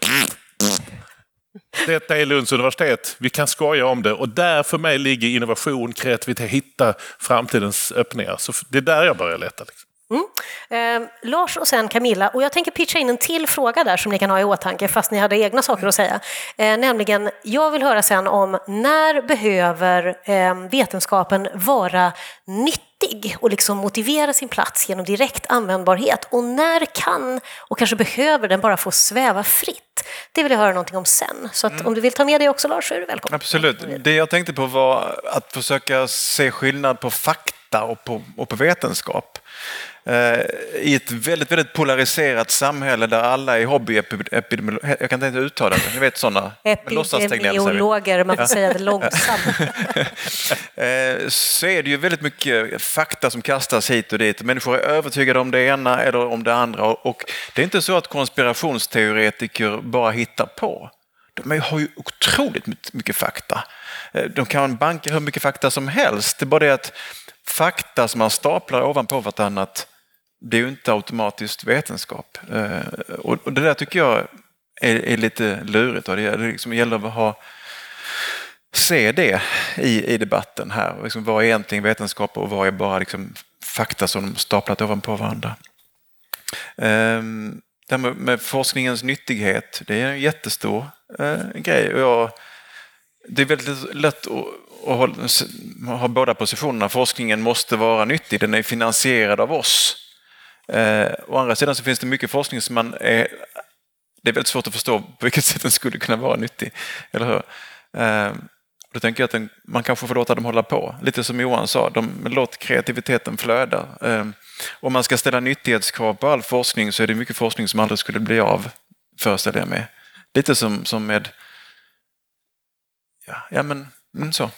detta är Lunds universitet. Vi kan skoja om det och där för mig ligger innovation, kreativitet, hitta framtidens öppningar. Så det är där jag börjar leta. Liksom. Mm. Eh, Lars och sen Camilla, och jag tänker pitcha in en till fråga där som ni kan ha i åtanke fast ni hade egna saker att säga. Eh, nämligen, jag vill höra sen om när behöver eh, vetenskapen vara nyttig och liksom motivera sin plats genom direkt användbarhet och när kan och kanske behöver den bara få sväva fritt? Det vill jag höra någonting om sen. Så mm. om du vill ta med det också Lars så är du välkommen. Absolut. Det jag tänkte på var att försöka se skillnad på fakta och på, och på vetenskap. Eh, i ett väldigt, väldigt polariserat samhälle där alla är hobbyepidemiologer. Jag kan inte uttala det, ni vet sådana. Epidemiologer, man får säga det långsamt. Eh, så är det ju väldigt mycket fakta som kastas hit och dit. Människor är övertygade om det ena eller om det andra. Och det är inte så att konspirationsteoretiker bara hittar på. De har ju otroligt mycket fakta. Eh, de kan banka hur mycket fakta som helst. Det är bara det att fakta som man staplar ovanpå vartannat det är ju inte automatiskt vetenskap. Eh, och det där tycker jag är, är lite lurigt. Och det, liksom gäller att ha, se det i, i debatten här. Liksom vad är egentligen vetenskap och vad är bara liksom fakta som de staplat ovanpå varandra. Ehm, det här med, med, forskningens nyttighet, det är en jättestor eh, grej. Och jag, det är väldigt lätt att och ha båda positionerna. Forskningen måste vara nyttig, den är finansierad av oss. Eh, å andra sidan så finns det mycket forskning som man är, det är väldigt svårt att förstå på vilket sätt den skulle kunna vara nyttig. Eller hur? Eh, då tänker jag att den, man kanske får låta dem hålla på. Lite som Johan sa, de, låt kreativiteten flöda. Eh, om man ska ställa nyttighetskrav på all forskning så är det mycket forskning som aldrig skulle bli av. föreställer jag mig. Lite som, som med... Ja, ja men mm, så.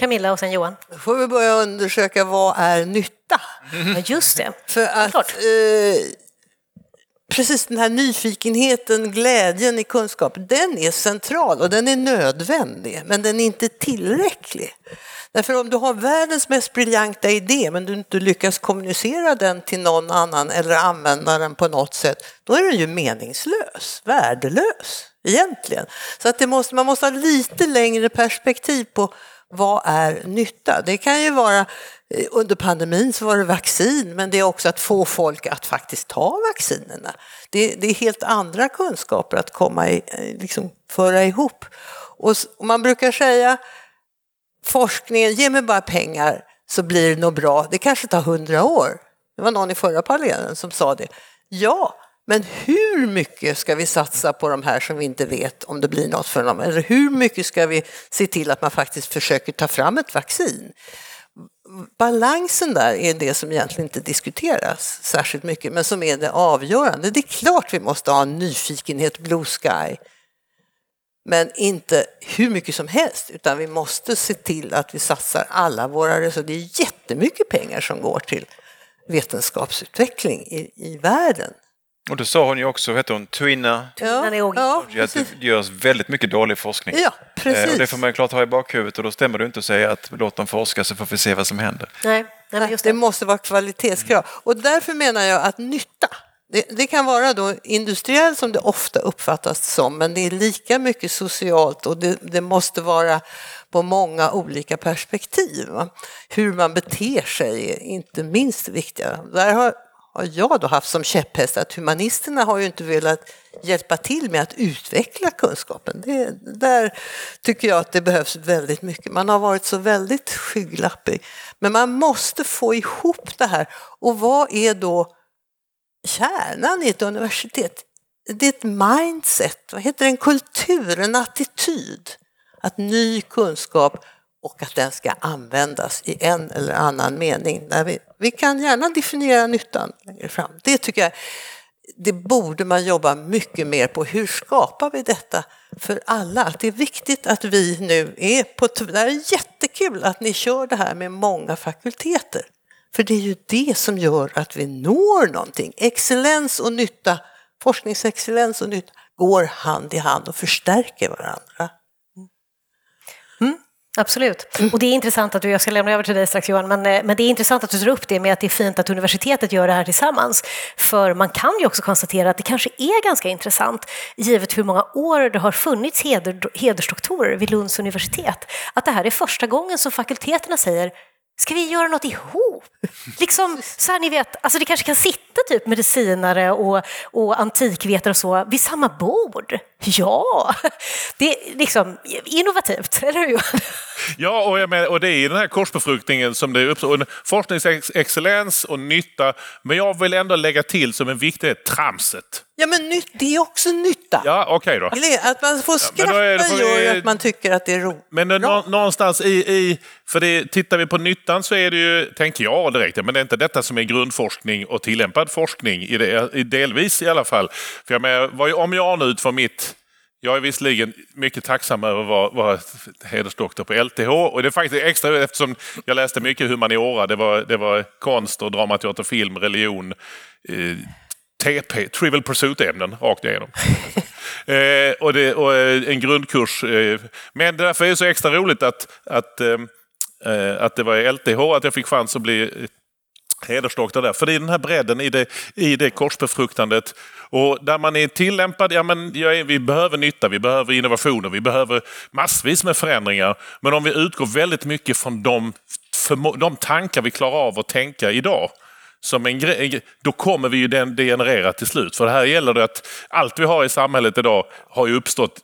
Camilla och sen Johan. Då får vi börja undersöka vad är nytta. Ja, just det. För att eh, precis den här nyfikenheten, glädjen i kunskap, den är central och den är nödvändig, men den är inte tillräcklig. Därför om du har världens mest briljanta idé men du inte lyckas kommunicera den till någon annan eller använda den på något sätt, då är den ju meningslös, värdelös egentligen. Så att det måste, man måste ha lite längre perspektiv på vad är nytta? Det kan ju vara, eh, under pandemin så var det vaccin, men det är också att få folk att faktiskt ta vaccinerna. Det, det är helt andra kunskaper att komma i, eh, liksom föra ihop. Och, och man brukar säga, forskningen, ge mig bara pengar så blir det nog bra. Det kanske tar hundra år. Det var någon i förra panelen som sa det. Ja, men hur mycket ska vi satsa på de här som vi inte vet om det blir något för dem? Eller hur mycket ska vi se till att man faktiskt försöker ta fram ett vaccin? Balansen där är det som egentligen inte diskuteras särskilt mycket, men som är det avgörande. Det är klart vi måste ha en nyfikenhet, blue sky, men inte hur mycket som helst, utan vi måste se till att vi satsar alla våra resurser. Det är jättemycket pengar som går till vetenskapsutveckling i, i världen. Och det sa hon ju också, vet hon, Twina, jag- ja, att precis. det görs väldigt mycket dålig forskning. Ja, Eh, precis. Och det får man ju klart ha i bakhuvudet och då stämmer det inte att säga att låt dem forska så får vi se vad som händer. Nej, nej Det det. måste vara kvalitetskrav. Och därför menar jag att nytta, det, det kan vara då industriellt som det ofta uppfattas som, men det är lika mycket socialt och det, det måste vara på många olika perspektiv. Va? Hur man beter sig är inte minst viktiga. Där har, har jag då haft som käpphäst att humanisterna har ju inte velat hjälpa till med att utveckla kunskapen. Det, där tycker jag att det behövs väldigt mycket. Man har varit så väldigt skygglappig. Men man måste få ihop det här. Och vad är då kärnan i ett universitet? Det är ett mindset, vad heter det? en kultur, en attityd. Att ny kunskap och att den ska användas i en eller annan mening. Där vi, vi kan gärna definiera nyttan längre fram. Det tycker jag det borde man jobba mycket mer på. Hur skapar vi detta för alla? Det är viktigt att vi nu är på... Det är jättekul att ni kör det här med många fakulteter. För det är ju det som gör att vi når någonting. Excellens och nytta, forskningsexcellens och nytta går hand i hand och förstärker varandra. Absolut. Och det är intressant att du, jag ska lämna över till dig strax Johan, men, eh, men det är intressant att du tar upp det med att det är fint att universitetet gör det här tillsammans. För man kan ju också konstatera att det kanske är ganska intressant, givet hur många år det har funnits heder, hedersdoktorer vid Lunds universitet, att det här är första gången som fakulteterna säger Ska vi göra något ihop? Liksom, så här, ni vet, alltså det kanske kan sitta typ medicinare och, och antikvetare och så vid samma bord. Ja, det är liksom innovativt, eller hur Johan? Ja, och, jag menar, och det är i den här korsbefruktningen som det uppstår. Forskningsexcellens och nytta. Men jag vill ändå lägga till som en viktig tramset. Ja, men nytt, det är också nytta. Ja, okej då. Att man får skratta det- vi- gör att man tycker att det är roligt. Men någonstans i, i för det, tittar vi på nyttan så är det ju, tänker jag direkt, men det är inte detta som är grundforskning och tillämpad forskning, i det, i delvis i alla fall. För jag menar, om jag nu utifrån mitt jag är visserligen mycket tacksam över att vara, vara hedersdoktor på LTH och det är faktiskt extra eftersom jag läste mycket humaniora. Det var, det var konst och dramateater, film, religion, eh, TP, Trivial Pursuit-ämnen rakt igenom. eh, och, det, och eh, en grundkurs. Eh, men därför är det så extra roligt att, att, eh, eh, att det var i LTH, att jag fick chans att bli hedersdoktor där. För det är den här bredden i det, i det korsbefruktandet. Och där man är tillämpad, ja men ja, vi behöver nytta, vi behöver innovationer, vi behöver massvis med förändringar. Men om vi utgår väldigt mycket från de, de tankar vi klarar av att tänka idag, som en grej, då kommer vi ju den degenerera till slut. För det här gäller det att allt vi har i samhället idag har ju uppstått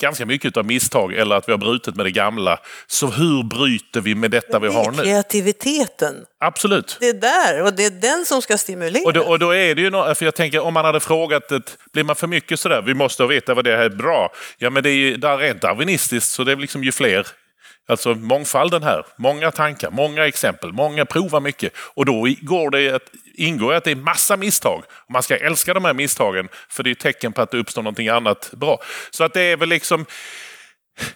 ganska mycket av misstag eller att vi har brutit med det gamla. Så hur bryter vi med detta vi Det har är nu? kreativiteten. Absolut. Det är där och det är den som ska stimuleras. Och då, och då är det ju nå- för jag tänker om man hade frågat, ett, blir man för mycket sådär, vi måste veta vad det här är bra. Ja men det är ju där rent darwinistiskt så det är liksom ju fler Alltså mångfalden här, många tankar, många exempel, många provar mycket. Och då går det att, ingår att det är massa misstag. Man ska älska de här misstagen för det är ett tecken på att det uppstår någonting annat bra. Så att det är väl liksom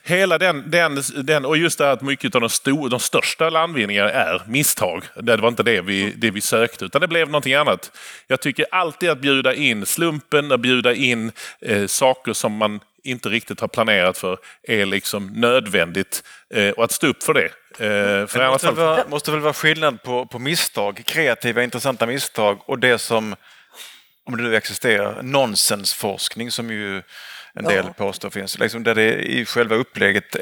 Hela den, den, den, och just det här att mycket av de, stor, de största landvinningarna är misstag. Det var inte det vi, det vi sökte, utan det blev någonting annat. Jag tycker alltid att bjuda in slumpen, att bjuda in eh, saker som man inte riktigt har planerat för är liksom nödvändigt. Eh, och att stå upp för det. Eh, för det måste, fall... väl vara, måste väl vara skillnad på, på misstag, kreativa intressanta misstag och det som, om det nu existerar, nonsensforskning som ju en del ja. påstår finns. Liksom där det i själva upplägget,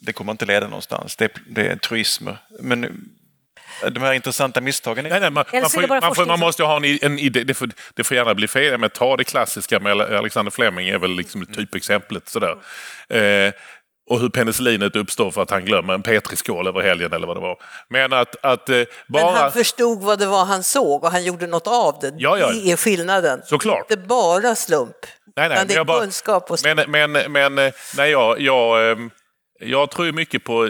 det kommer inte leda någonstans. Det, det är truismer. Men de här intressanta misstagen. Nej, nej, man, man, får, man, får, man, måste ha en, en idé. Det får, det får, gärna bli fel. Men ta det klassiska med Alexander Fleming är väl liksom typexemplet. Sådär. Eh, och hur penicillinet uppstår för att han glömmer en petriskål över helgen eller vad det var. Men att, att bara... Men han förstod vad det var han såg och han gjorde något av det. Ja, ja. Det är skillnaden. Såklart. Inte bara slump. Nej, nej, men det är bara, kunskap och men, men, men eh, nej, jag, jag, ehm, jag tror mycket på...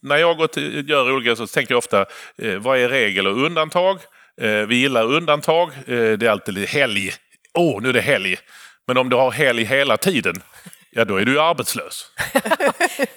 När jag går till, gör olika så tänker jag ofta, eh, vad är regel och undantag? Eh, vi gillar undantag. Eh, det är alltid helg. Åh, oh, nu är det helg. Men om du har helg hela tiden, ja då är du arbetslös.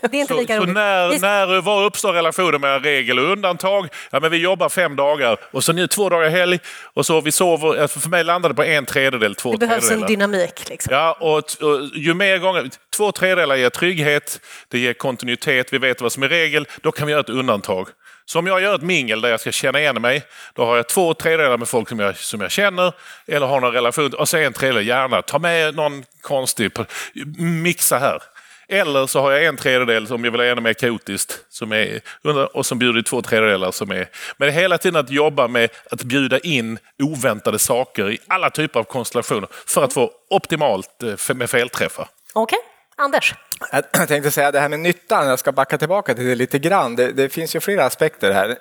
det är inte lika så, så när, när, var uppstår relationen mellan regel och undantag? Ja, men vi jobbar fem dagar och så nu två dagar helg och så vi sover. För mig landade det på en tredjedel, två tredjedelar. Det behövs en dynamik. Liksom. Ja, och, och, ju mer gånger, två tredjedelar ger trygghet, det ger kontinuitet, vi vet vad som är regel, då kan vi göra ett undantag. Så om jag gör ett mingel där jag ska känna igen mig, då har jag två tredjedelar med folk som jag, som jag känner eller har någon relation och så en tredjedel gärna. Ta med någon konstig, mixa här. Eller så har jag en tredjedel som jag vill ha ännu mer kaotiskt som är, och som bjuder två tredjedelar som är... Men det är hela tiden att jobba med att bjuda in oväntade saker i alla typer av konstellationer för att få optimalt eh, med felträffar. Okej. Okay. Anders? Jag tänkte säga det här med nyttan, jag ska backa tillbaka till det lite grann. Det, det, finns ju flera aspekter här.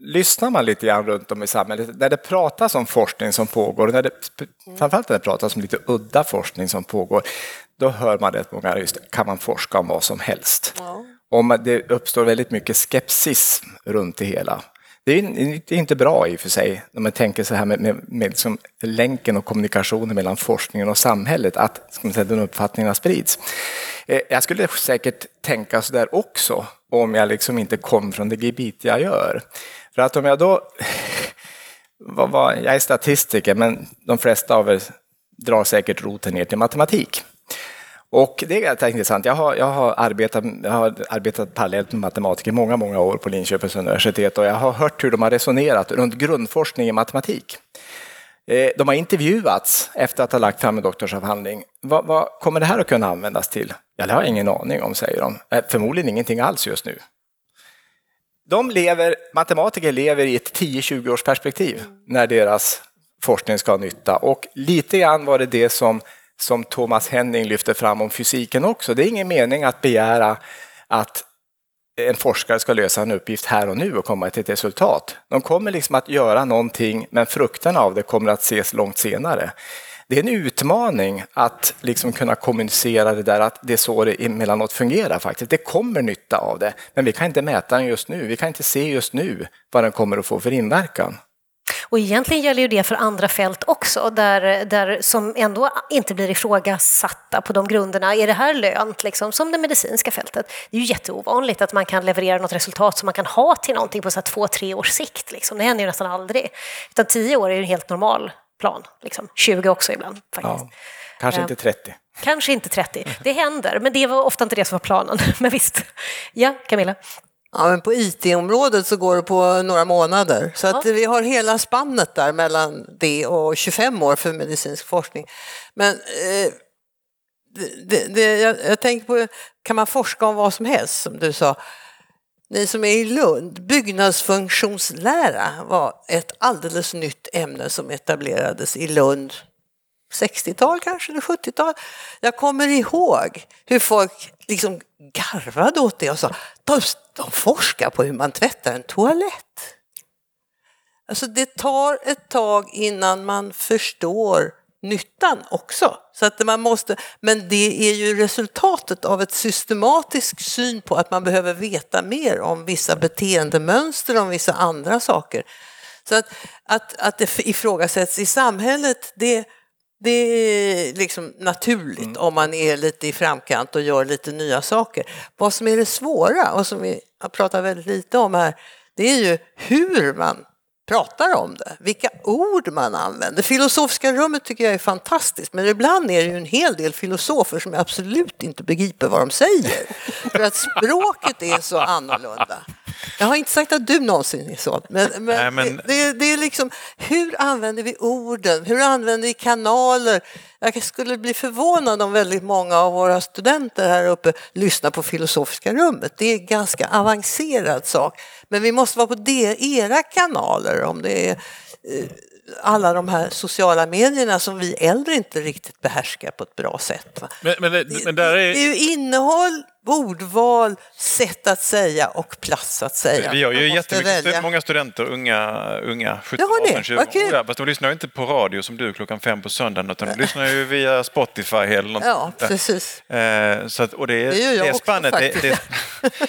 Lyssnar man lite grann runt om i samhället, där det pratas om forskning som pågår, när det, framförallt när det pratas om lite udda forskning som pågår, då hör man rätt många, just kan man forska om vad som helst? Ja. Om det uppstår väldigt mycket skepsis runt det hela. Det är inte bra i och för sig, när man tänker så här med, med, med liksom länken och kommunikationen mellan forskningen och samhället, att ska man säga, den uppfattningen sprids. Eh, jag skulle säkert tänka så där också, om jag liksom inte kom från det gebit jag gör. För att om jag då... Vad var, jag är statistiker, men de flesta av er drar säkert roten ner till matematik. Och det är ganska intressant. Jag har, jag har, arbetat, jag har arbetat parallellt med matematiker många, många år på Linköpings universitet och jag har hört hur de har resonerat runt grundforskning i matematik. Eh, de har intervjuats efter att ha lagt fram en doktorsavhandling. Vad, vad kommer det här att kunna användas till? Ja, det har jag ingen aning om, säger de. Eh, förmodligen ingenting alls just nu. De lever, matematiker lever i ett 10-20 års perspektiv när deras forskning ska ha nytta och lite grann var det det som som Thomas Henning lyfter fram om fysiken också. Det är ingen mening att begära att en forskare ska lösa en uppgift här och nu och komma till ett resultat. De kommer liksom att göra någonting, men frukterna av det kommer att ses långt senare. Det är en utmaning att liksom kunna kommunicera det där att det är så det emellanåt fungerar faktiskt. Det kommer nytta av det, men vi kan inte mäta den just nu. Vi kan inte se just nu vad den kommer att få för inverkan. Och egentligen gäller ju det för andra fält också, där, där, som ändå inte blir ifrågasatta på de grunderna. Är det här lönt, liksom, som det medicinska fältet? Det är ju jätteovanligt att man kan leverera något resultat som man kan ha till någonting på så två, tre års sikt. Liksom. Det händer ju nästan aldrig. Utan tio år är ju en helt normal plan, liksom. 20 också ibland. faktiskt. Ja, kanske inte 30. Kanske inte 30. Det händer, men det var ofta inte det som var planen. Men visst. Ja, Camilla? Ja, men på IT-området så går det på några månader. Så att vi har hela spannet där mellan det och 25 år för medicinsk forskning. Men eh, det, det, jag, jag tänker på, kan man forska om vad som helst som du sa? Ni som är i Lund, byggnadsfunktionslära var ett alldeles nytt ämne som etablerades i Lund 60-tal kanske, eller 70-tal. Jag kommer ihåg hur folk liksom garvade åt det och sa de forskar på hur man tvättar en toalett. Alltså det tar ett tag innan man förstår nyttan också. Så att man måste, men det är ju resultatet av ett systematisk syn på att man behöver veta mer om vissa beteendemönster, om vissa andra saker. Så att, att, att det ifrågasätts i samhället, det, det är liksom naturligt mm. om man är lite i framkant och gör lite nya saker. Vad som är det svåra och som vi har pratat väldigt lite om här, det är ju hur man pratar om det, vilka ord man använder. Filosofiska rummet tycker jag är fantastiskt, men ibland är det ju en hel del filosofer som jag absolut inte begriper vad de säger. För att språket är så annorlunda. Jag har inte sagt att du någonsin är så, men, men, Nej, men... Det, det, är liksom hur använder vi orden? Hur använder vi kanaler? Jag skulle bli förvånad om väldigt många av våra studenter här uppe lyssnar på Filosofiska rummet. Det är en ganska avancerad sak. Men vi måste vara på det, era kanaler, om det är eh, alla de här sociala medierna som vi äldre inte riktigt behärskar på ett bra sätt. Men, men men där är... det är ju innehåll ordval, sätt att säga och plats att säga. Vi har ju jättemycket, många studenter, unga, unga 17, 18, 20 år. Fast de lyssnar ju inte på radio som du klockan fem på söndagen utan de lyssnar ju via Spotify eller något Ja, precis. Eh, så att, och det, det, gör jag det, spannet, också, det, det,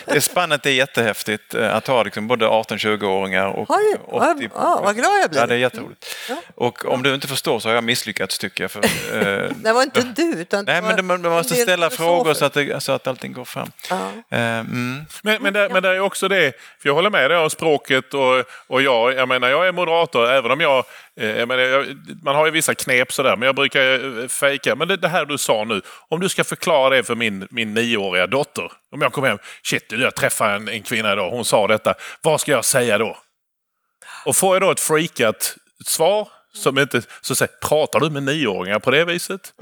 det spannet är jättehäftigt eh, att ha liksom både 18-20-åringar och har du, 80. Ja, vad glad jag blir. Ja, det är jätteroligt. Ja. Och om du inte förstår så har jag misslyckats tycker jag. För, eh, det var inte du utan Nej, men man måste ställa frågor så att, det, så att allting går fram. Ja. Mm. Men, men, där, men det är också det, för jag håller med dig om språket och, och jag, jag menar jag är moderator även om jag, eh, jag menar, jag, man har ju vissa knep sådär men jag brukar eh, fejka. Men det, det, här du sa nu, om du ska förklara det för min, min nioåriga dotter. Om jag kommer hem, shit jag träffade en, en kvinna idag, hon sa detta. Vad ska jag säga då? Och får jag då ett freakat svar som inte, så säger, pratar du med nioåringar på det viset?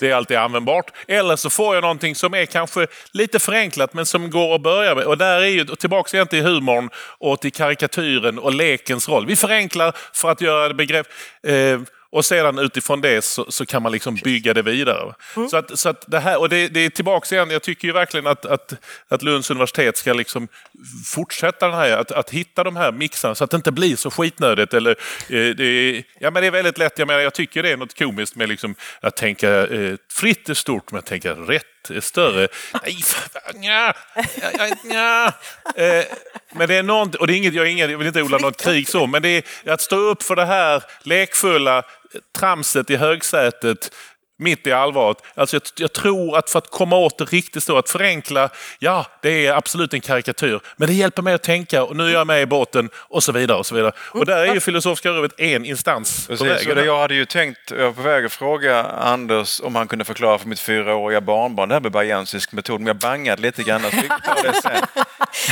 Det är alltid användbart. Eller så får jag någonting som är kanske lite förenklat men som går att börja med. Och där är ju tillbaka igen till humorn och till karikatyren och lekens roll. Vi förenklar för att göra det begrepp... Eh, och sedan utifrån det så, så, kan man liksom bygga det vidare. Mm. Så att, så att det här, och det, det är tillbaka igen, jag tycker ju verkligen att, att, att Lunds universitet ska liksom fortsätta den här, att, att hitta de här mixarna så att det inte blir så skitnödigt. Eller, eh, det, ja, men det är väldigt lätt, jag, menar, jag tycker det är något komiskt med liksom, att tänka eh, fritt är stort men att tänka rätt är större. Nej, fan, nja, nja, nja. eh, men det är någonting, och det är inget, jag, är inget, jag vill inte odla något krig så, men det är att stå upp för det här lekfulla tramset i högsätet mitt i allvaret. Alltså jag, jag, tror att för att komma åt det riktigt stora, att förenkla, ja det är absolut en karikatyr, men det hjälper mig att tänka och nu är jag med i båten och så vidare. Och så vidare. Och där är ju Filosofiska rummet en instans Precis, på vägen. Jag hade ju tänkt, jag var på väg att fråga Anders om han kunde förklara för mitt fyraåriga barnbarn det här med bayesisk metod, men jag bangade lite grann. Så vi det sen.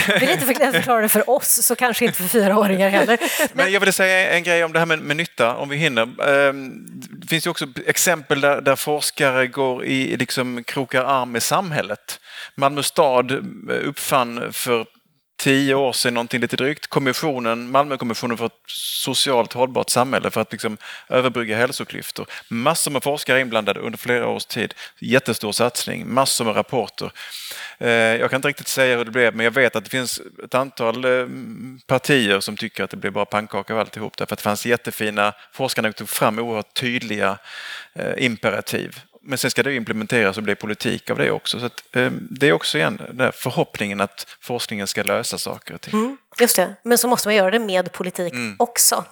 Vill inte förklara det för oss, så kanske inte för fyraåringar heller. Men, men jag ville säga en grej om det här med, med nytta, om vi hinner. Ehm, det finns ju också exempel där, där forskare går i liksom krokar arm med samhället. Malmö stad eh, uppfann för tio år sedan, någonting lite drygt, kommissionen, Malmökommissionen för ett socialt hållbart samhälle för att liksom överbrygga hälsoklyftor. Massor med forskare inblandade under flera års tid. Jättestor satsning, massor med rapporter. Eh, jag kan inte riktigt säga hur det blev, men jag vet att det finns ett antal eh, partier som tycker att det blev bara pannkaka av alltihop därför att det fanns jättefina, forskarna tog fram oerhört tydliga eh, imperativ men sen ska det implementeras och bli politik av det också. Så att, eh, det är också igen den förhoppningen att forskningen ska lösa saker och ting. Mm, just det, men så måste man göra det med politik mm. också.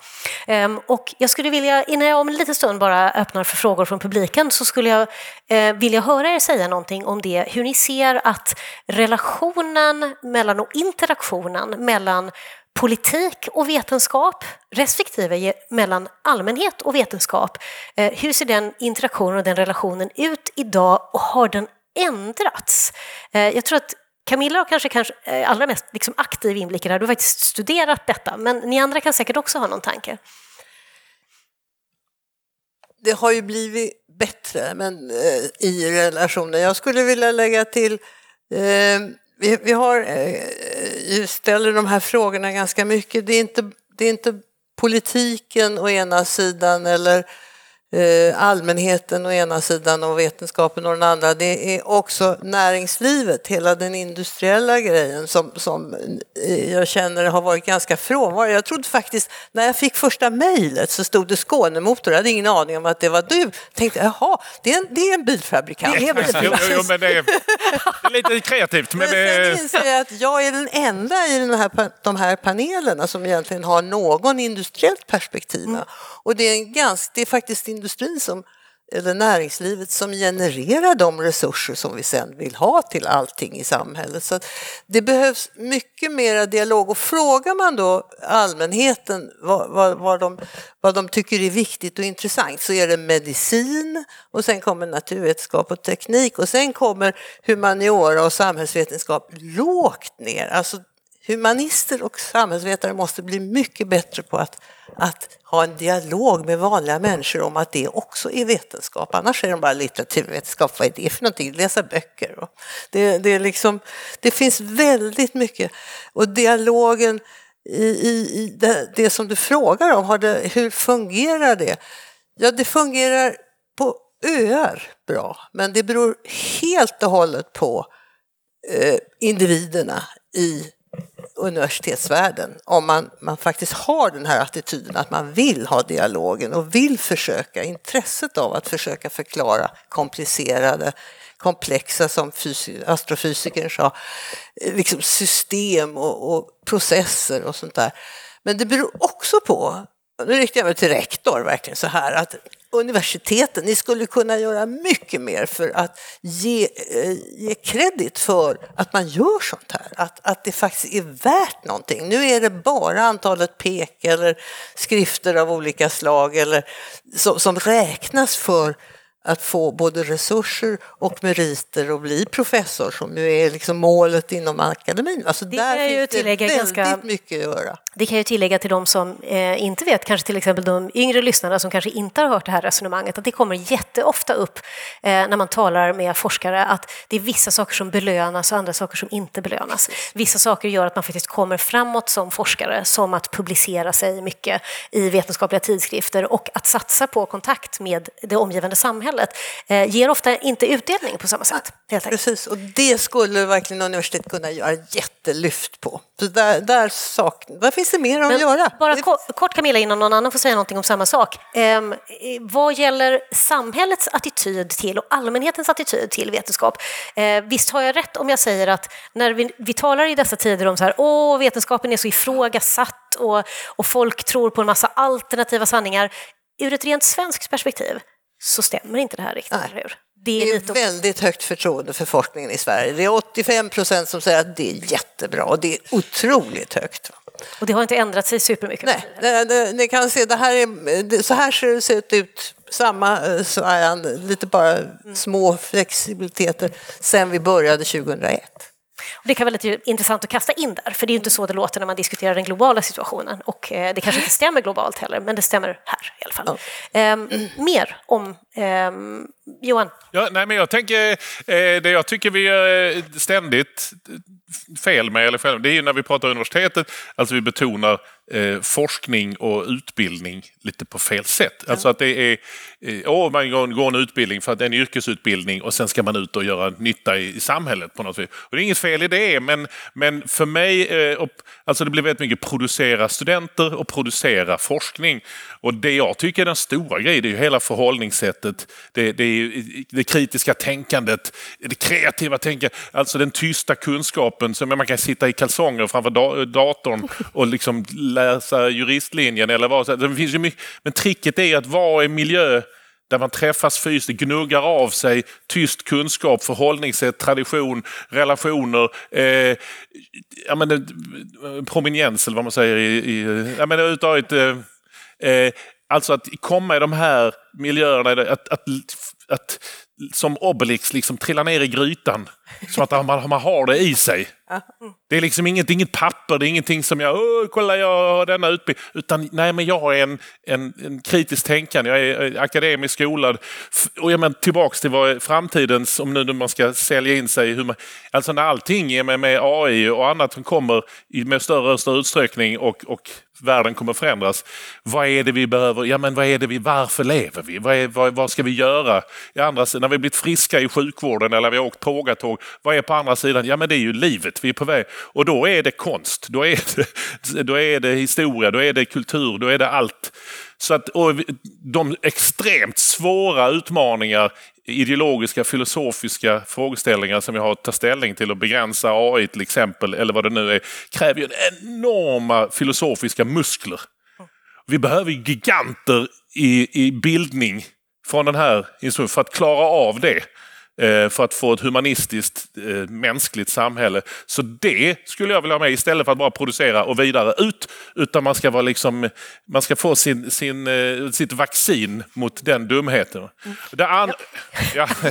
Um, och jag skulle vilja, innan jag om en liten stund bara öppnar för frågor från publiken, så skulle jag eh, vilja höra er säga någonting om det, hur ni ser att relationen mellan och interaktionen mellan politik och vetenskap respektive mellan allmänhet och vetenskap. Eh, hur ser den interaktionen och den relationen ut idag och har den ändrats? Eh, jag tror att Camilla har kanske, kanske eh, allra mest liksom aktiv inblick i det här, du har faktiskt studerat detta, men ni andra kan säkert också ha någon tanke. Det har ju blivit bättre men, i relationen. Jag skulle vilja lägga till eh, vi, vi har, eh, ställer de här frågorna ganska mycket. Det är inte, det är inte politiken å ena sidan eller eh, allmänheten å ena sidan och vetenskapen å den andra. Det är också näringslivet, hela den industriella grejen som, som eh, jag känner har varit ganska frånvarande. Jag trodde faktiskt, när jag fick första mejlet så stod det Skånemotor, jag hade ingen aning om att det var du. Tänkte, jaha, det är en, det är en bilfabrikant. Jo, jo, jo, men det är, det är lite kreativt. Men Men det, sen inser jag att jag är den enda i den här, de här panelerna som egentligen har någon industriellt perspektiv. Mm. Och det är, en ganska, det är faktiskt industrin som eller näringslivet som genererar de resurser som vi sen vill ha till allting i samhället. Så det behövs mycket mera dialog och frågar man då allmänheten vad, vad, vad, de, vad de tycker är viktigt och intressant så är det medicin och sen kommer naturvetenskap och teknik och sen kommer humaniora och samhällsvetenskap lågt ner. Alltså humanister och samhällsvetare måste bli mycket bättre på att, att ha en dialog med vanliga människor om att det också är vetenskap. Annars är de bara litteraturvetenskap. Vad är det för någonting? Läsa böcker. Det, det, är liksom, det finns väldigt mycket. Och dialogen i, i, i det, det som du frågar om, har det, hur fungerar det? Ja, det fungerar på öar bra, men det beror helt och hållet på eh, individerna i universitetsvärlden om man, man faktiskt har den här attityden att man vill ha dialogen och vill försöka, intresset av att försöka förklara komplicerade, komplexa, som astrofysikern sa, eh, liksom system och, och processer och sånt där. Men det beror också på, nu riktar jag mig till rektor verkligen så här, att universiteten, ni skulle kunna göra mycket mer för att ge, eh, ge kredit för att man gör sånt här, att, att det faktiskt är värt någonting. Nu är det bara antalet pek eller skrifter av olika slag eller, som, som räknas för att få både resurser och meriter och bli professor som ju är liksom målet inom akademin. Alltså Det där ju finns det väldigt ganska- mycket att göra. Det kan jag tillägga till de som eh, inte vet, kanske till exempel de yngre lyssnarna som kanske inte har hört det här resonemanget, att det kommer jätteofta upp eh, när man talar med forskare att det är vissa saker som belönas och andra saker som inte belönas. Vissa saker gör att man faktiskt kommer framåt som forskare, som att publicera sig mycket i vetenskapliga tidskrifter och att satsa på kontakt med det omgivande samhället eh, ger ofta inte utdelning på samma sätt. Precis, och det skulle verkligen universitet kunna göra jättelyft på. Så där, där, sak, där finns det mer att göra. Bara kort, kort Camilla, innan någon annan får säga någonting om samma sak. Ehm, eh, vad gäller samhällets attityd till och allmänhetens attityd till vetenskap. Eh, visst har jag rätt om jag säger att när vi, vi talar i dessa tider om så här, åh, vetenskapen är så ifrågasatt och, och folk tror på en massa alternativa sanningar. Ur ett rent svenskt perspektiv så stämmer inte det här riktigt, Nej. eller hur? Det är Det är lite... väldigt högt förtroende för forskningen i Sverige. Det är 85 procent som säger att det är jättebra och det är otroligt högt. Och det har inte ändrat sig supermycket. Nej, det, det, ni kan se, det här är, det, så här ser det sett ut. Samma, eh, så är han, lite bara små flexibiliteter sen vi började 2001. Och det kan vara lite intressant att kasta in där, för det är ju inte så det låter när man diskuterar den globala situationen. Och eh, det kanske inte stämmer globalt heller, men det stämmer här i alla fall. Ehm, mer om ehm, Johan. Ja, nej, men jag tänker, eh, det jag tycker vi gör eh, ständigt fel med, eller fel, det är ju när vi pratar universitetet, alltså vi betonar eh, forskning och utbildning lite på fel sätt. Alltså att det är, eh, åh, man går, en utbildning för att det är en yrkesutbildning och sen ska man ut och göra nytta i, i samhället på något vis. Och det är inget fel i det, men, men för mig, eh, och, alltså det blir väldigt mycket producera studenter och producera forskning. Och det jag tycker är den stora grejen, det är ju hela förhållningssättet, det, det är det kritiska tänkandet, det kreativa tänkandet, alltså den tysta kunskapen som man kan sitta i kalsonger framför da- datorn och liksom läsa juristlinjen eller vad så. Det finns ju mycket, men tricket är att vara i en miljö där man träffas fysiskt, gnuggar av sig tyst kunskap, förhållningssätt, tradition, relationer, eh, ja, men, eh, prominens eller vad man säger. I, i, ja, men, överhuvudtaget, eh, eh, alltså att komma i de här miljöerna, att, att, att som Obelix liksom trilla ner i grytan som att man, man har det i sig. Det är liksom inget, inget papper, det är ingenting som jag, Åh, kolla jag har denna utbildning. Utan nej, men jag är en, en, en kritiskt tänkande, jag är akademiskt skolad. Och jag men, tillbaks till vad framtidens, om nu man ska sälja in sig, hur man, alltså när allting med, med AI och annat som kommer med större och större utsträckning och, och världen kommer förändras. Vad är det vi behöver? Ja, men vad är det vi, varför lever vi? Vad, är, vad, vad ska vi göra? I andra, när vi blivit friska i sjukvården eller vi har åkt pågatåg, vad är på andra sidan? Ja, men det är ju livet. Vi är på väg och då är det konst, då är det, då är det historia, då är det kultur, då är det allt. Så att, och de extremt svåra utmaningar, ideologiska, filosofiska frågeställningar som vi har att ta ställning till och begränsa AI till exempel, eller vad det nu är, kräver ju enorma filosofiska muskler. Vi behöver giganter i, i bildning från den här institutionen för att klara av det. Eh, för att få ett humanistiskt, eh, mänskligt samhälle. Så det skulle jag vilja ha med istället för att bara producera och vidare ut. Utan man ska, vara liksom, man ska få sin, sin, eh, sitt vaccin mot den dumheten. Det an- ja.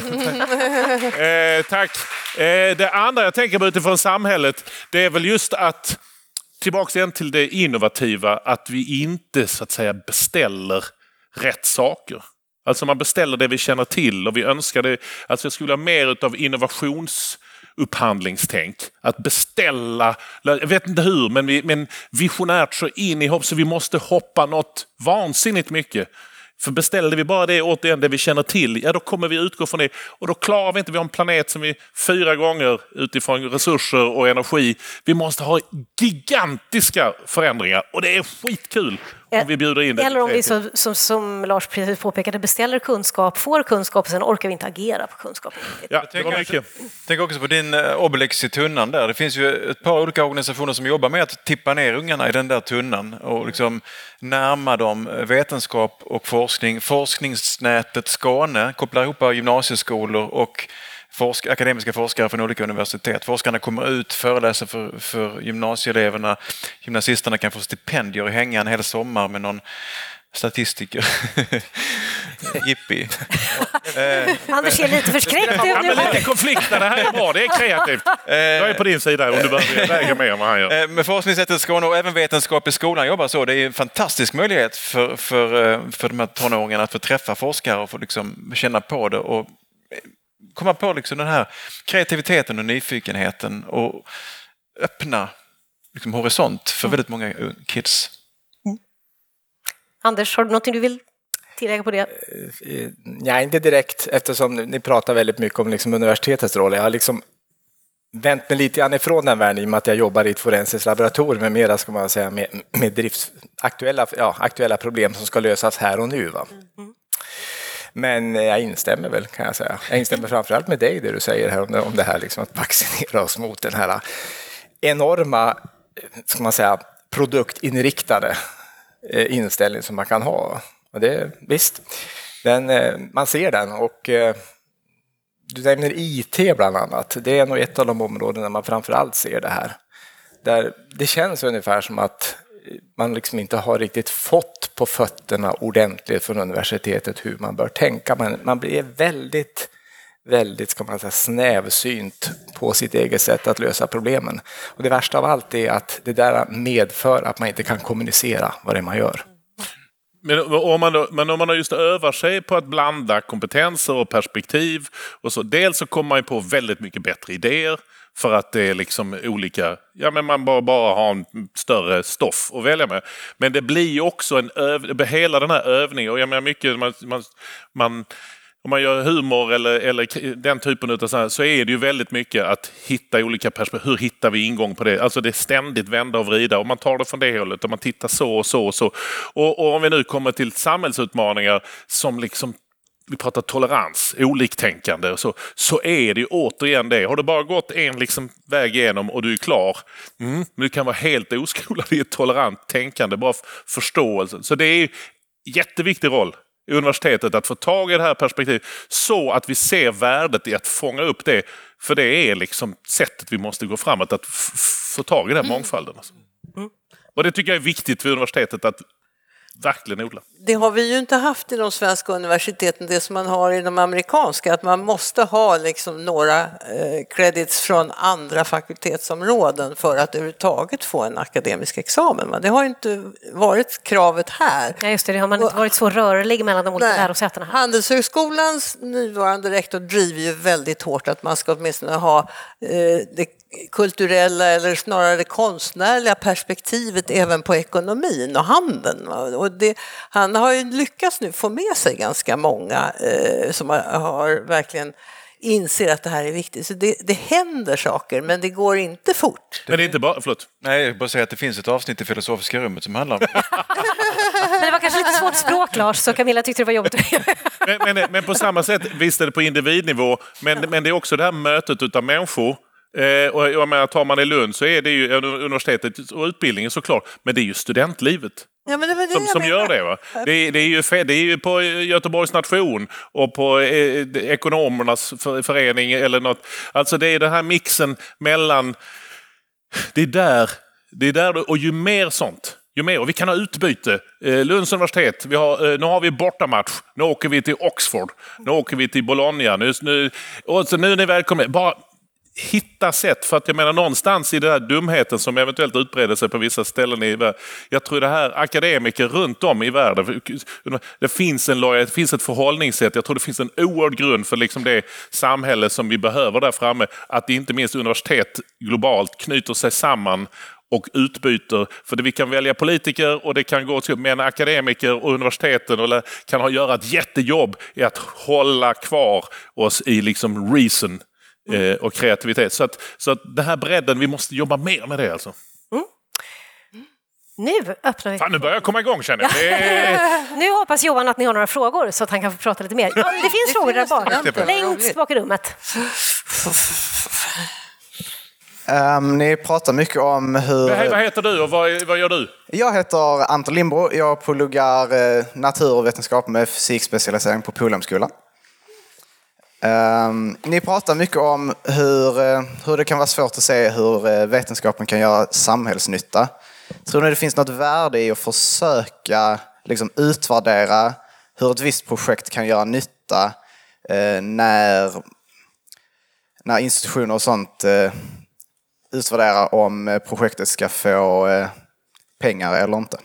eh, tack. Eh, det andra jag tänker på utifrån samhället, det är väl just att tillbaka igen till det innovativa, att vi inte så att säga beställer rätt saker. Alltså man beställer det vi känner till och vi önskar det. Alltså jag skulle ha mer av innovationsupphandlingstänk. Att beställa, jag vet inte hur, men, vi, men visionärt så in i hopp så vi måste hoppa något vansinnigt mycket. För beställer vi bara det återigen, det vi känner till, ja då kommer vi utgå från det. Och då klarar vi inte, vi har en planet som vi fyra gånger utifrån resurser och energi. Vi måste ha gigantiska förändringar och det är skitkul om vi bjuder in det. Eller om vi, så, som, som Lars precis påpekade, beställer kunskap, får kunskap och sen orkar vi inte agera på kunskapen. Ja, var mycket. Tänk också på din eh, Obelix i tunnan där. Det finns ju ett par olika organisationer som jobbar med att tippa ner ungarna i den där tunnan och liksom närma dem vetenskap och forskning. Forskningsnätet Skåne kopplar ihop gymnasieskolor och forsk akademiska forskare från olika universitet. Forskarna kommer ut, föreläser för, för gymnasieeleverna. Gymnasisterna kan få stipendier och hänga en hel sommar med någon statistiker. Jippi. Anders ser lite förskräckt ut Ja, nu. lite konflikter, det här är bra, det är kreativt. Jag är på din sida om du behöver väga med om vad han gör. Eh, Med Forskningssättet Skåne och även Vetenskap i skolan jobbar så. Det är en fantastisk möjlighet för, för, eh, för de här tonåringarna att få träffa forskare och få liksom känna på det och komma på liksom den här kreativiteten och nyfikenheten och öppna liksom horisont för väldigt många eh, kids. Anders, har du något du vill tillägga på det? Eh, Nej, inte direkt eftersom ni pratar väldigt mycket om liksom universitetets roll. Jag har liksom vänt mig lite grann ifrån den världen i och med att jag jobbar i ett forensiskt laboratorium med mera, ska man säga, med, med drifts, aktuella, ja, aktuella problem som ska lösas här och nu. Va? Men jag instämmer väl, kan jag säga. Jag instämmer framförallt med dig, det du säger här om det, om det här liksom, att vaccinera oss mot den här enorma, ska man säga, produktinriktade eh, inställning som man kan ha. Och det, visst, den, eh, man ser den och eh, du nämner IT bland annat. Det är nog ett av de områden där man framförallt ser det här. Där det känns ungefär som att man liksom inte har riktigt fått på fötterna ordentligt från universitetet hur man bör tänka. Man, man blir väldigt, väldigt ska man säga, snävsynt på sitt eget sätt att lösa problemen. Och det värsta av allt är att det där medför att man inte kan kommunicera vad det är man gör. Men om, man då, men om man just övar sig på att blanda kompetenser och perspektiv och så. Dels så kommer man ju på väldigt mycket bättre idéer för att det är liksom olika, ja men man bara, bara har en större stoff att välja med. Men det blir ju också en öv, hela den här övningen och jag menar mycket, man, man, man om man gör humor eller, eller den typen av sånt, så är det ju väldigt mycket att hitta olika perspektiv. Hur hittar vi ingång på det? Alltså det är ständigt vända och vrida och man tar det från det hållet och man tittar så och så och så. Och, och om vi nu kommer till samhällsutmaningar som liksom vi pratar tolerans, oliktänkande och så, så är det ju återigen det. Har du bara gått en liksom väg igenom och du är klar, mm, men du kan vara helt oskolad i ett tolerant tänkande, bara förståelse. Så det är jätteviktig roll i universitetet att få tag i det här perspektivet så att vi ser värdet i att fånga upp det. För det är liksom sättet vi måste gå framåt, att få tag i den här mångfalden. Alltså. Och det tycker jag är viktigt för universitetet att verkligen odla. Det har vi ju inte haft i de svenska universiteten, det som man har i de amerikanska, att man måste ha liksom några eh, credits från andra fakultetsområden för att överhuvudtaget få en akademisk examen. Det har ju inte varit kravet här. Ja, just det, det har man inte varit så rörlig mellan de olika Nej. lärosätena. Här. Handelshögskolans nuvarande rektor driver ju väldigt hårt att man ska åtminstone ha eh, det kulturella eller snarare det konstnärliga perspektivet även på ekonomin och handeln. va. Och det, han har ju lyckats nu få med sig ganska många eh, som har, har verkligen inser att det här är viktigt. Så det, det händer saker, men det går inte fort. Men det är inte bara, förlåt. Nej, jag bara säga att det finns ett avsnitt i Filosofiska rummet som handlar om Men det var kanske lite svårt språk, Lars, så Camilla tyckte det var jobbigt. Men, men, men på samma sätt, visst är det på individnivå, men, men det är också det här mötet utav människor. Eh, och jag menar, tar man i Lund så är det ju universitetet och utbildningen såklart, men det är ju studentlivet. Ja, det det som, som gör det. Va? Det, är, det, är ju, det är ju på Göteborgs nation och på eh, ekonomernas för, förening eller något. Alltså det är den här mixen mellan... Det är där, det är där och ju mer sånt, ju mer. Och vi kan ha utbyte. Eh, Lunds universitet, vi har, eh, nu har vi bortamatch. Nu åker vi till Oxford. Nu åker vi till Bologna. Nu, nu, och så nu är ni välkomna. Bara hitta sätt. För att jag menar någonstans i den här dumheten som eventuellt utbreder sig på vissa ställen i världen. Jag tror det här akademiker runt om i världen. Det finns, en, det finns ett förhållningssätt. Jag tror det finns en oerhörd grund för liksom det samhälle som vi behöver där framme. Att inte minst universitet globalt knyter sig samman och utbyter. För det, vi kan välja politiker och det kan gå till, men akademiker och universiteten och kan ha, göra ett jättejobb i att hålla kvar oss i liksom reason eh, och kreativitet. Så att, så att den här bredden, vi måste jobba mer med det alltså. Nu öppnar vi. Fan, nu börjar jag komma igång känner jag. Det Nu hoppas Johan att ni har några frågor så att han kan få prata lite mer. Ja, det finns frågor där bak. Längst bak i rummet. Ehm, ni pratar mycket om hur... Vad heter du och vad, vad gör du? Jag heter Anton Lindbro. Jag pluggar eh, naturvetenskap med fysikspecialisering på Polhemskolan. Ehm, ni pratar mycket om hur, eh, hur det kan vara svårt att se hur eh, vetenskapen kan göra samhällsnytta. Tror ni det finns något värde i att försöka liksom, utvärdera hur ett visst projekt kan göra nytta eh, när, när institutioner och sånt utvärderar om projektet ska få pengar eller inte?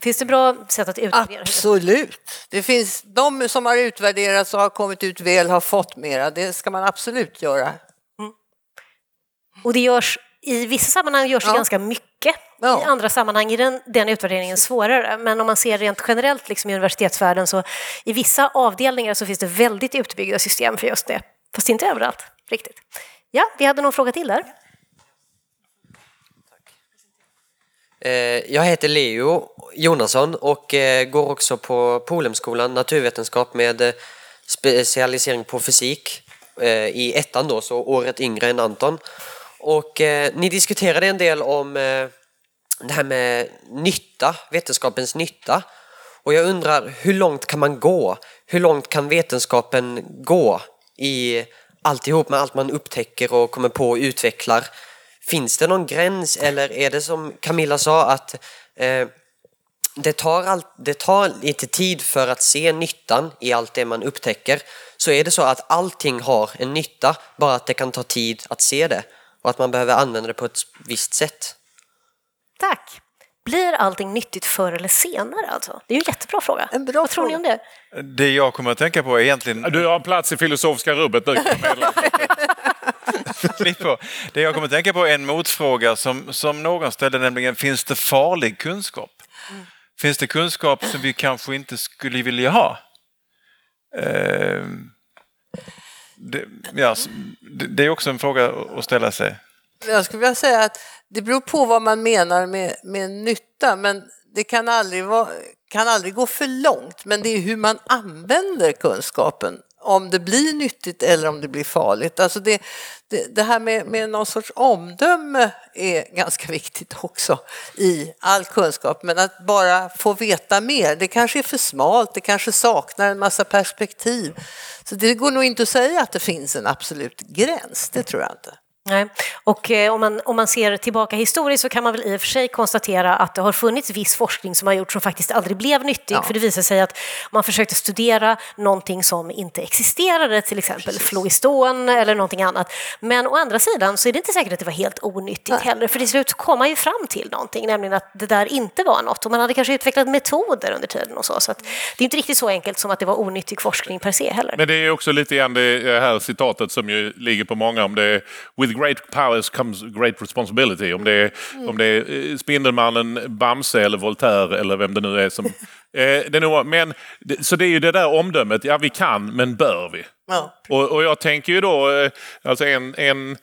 Finns det bra sätt att utvärdera? Absolut. Det finns de som har utvärderats och har kommit ut väl har fått mera. Det ska man absolut göra. Och det görs, i vissa sammanhang görs det Ja. ganska mycket. Ja. I andra sammanhang är den, den utvärderingen svårare. Men om man ser rent generellt liksom i universitetsvärlden så i vissa avdelningar så finns det väldigt utbyggda system för just det. Fast inte överallt riktigt. Ja, vi hade någon fråga till där. Eh, Eh, jag heter Leo Jonasson och eh, går också på Polhemskolan naturvetenskap med eh, specialisering på fysik i ettan då, så året yngre än Anton. Och ni diskuterade en del om det här med nytta, vetenskapens nytta. Och jag undrar, hur långt kan man gå? Hur långt kan vetenskapen gå i alltihop med allt man upptäcker och kommer på och utvecklar? Finns det någon gräns eller är det som Camilla sa att eh, det, tar all, det tar lite tid för att se nyttan i allt det man upptäcker. Så är det så att allting har en nytta, bara att det kan ta tid att se det och att man behöver använda det på ett visst sätt. Tack. Blir allting nyttigt förr eller senare alltså? Det är ju en jättebra fråga. En bra Vad tror ni om det? Det jag kommer att tänka på är egentligen... Du har en plats i filosofiska rummet nu. Klipp på. Det jag kommer att tänka på är en motfråga som, som någon ställde, nämligen finns det farlig kunskap? Finns det kunskap som vi kanske inte skulle vilja ha? Eh, det, ja, det, det är också en fråga att ställa sig. Jag skulle vilja säga att det beror på vad man menar med, med nytta, men det kan aldrig, vara, kan aldrig gå för långt. Men det är hur man använder kunskapen, om det blir nyttigt eller om det blir farligt. Alltså det, det, det här med, med någon sorts omdöme är ganska viktigt också i all kunskap. Men att bara få veta mer, det kanske är för smalt, det kanske saknar en massa perspektiv. Så det går nog inte att säga att det finns en absolut gräns, det tror jag inte. Nej. Och eh, om, man, om man ser tillbaka historiskt så kan man väl i och för sig konstatera att det har funnits viss forskning som har gjorts som faktiskt aldrig blev nyttig. Ja. För det visar sig att man försökte studera någonting som inte existerade, till exempel floiston eller någonting annat. Men å andra sidan så är det inte säkert att det var helt onyttigt heller. För till slut kom man ju fram till någonting, nämligen att det där inte var något. Och man hade kanske utvecklat metoder under tiden och så. Så att det är inte riktigt så enkelt som att det var onyttig forskning per se heller. Men det är också lite grann det här citatet som ju ligger på många om det är With great powers comes great responsibility. Om det är, om det är eh, Spindelmannen, Bamse eller Voltaire eller vem det nu är som... Eh, det är nog, men, så det är ju det där omdömet, ja vi kan, men bör vi? Ja. Och, och jag tänker ju då, eh, alltså en, en,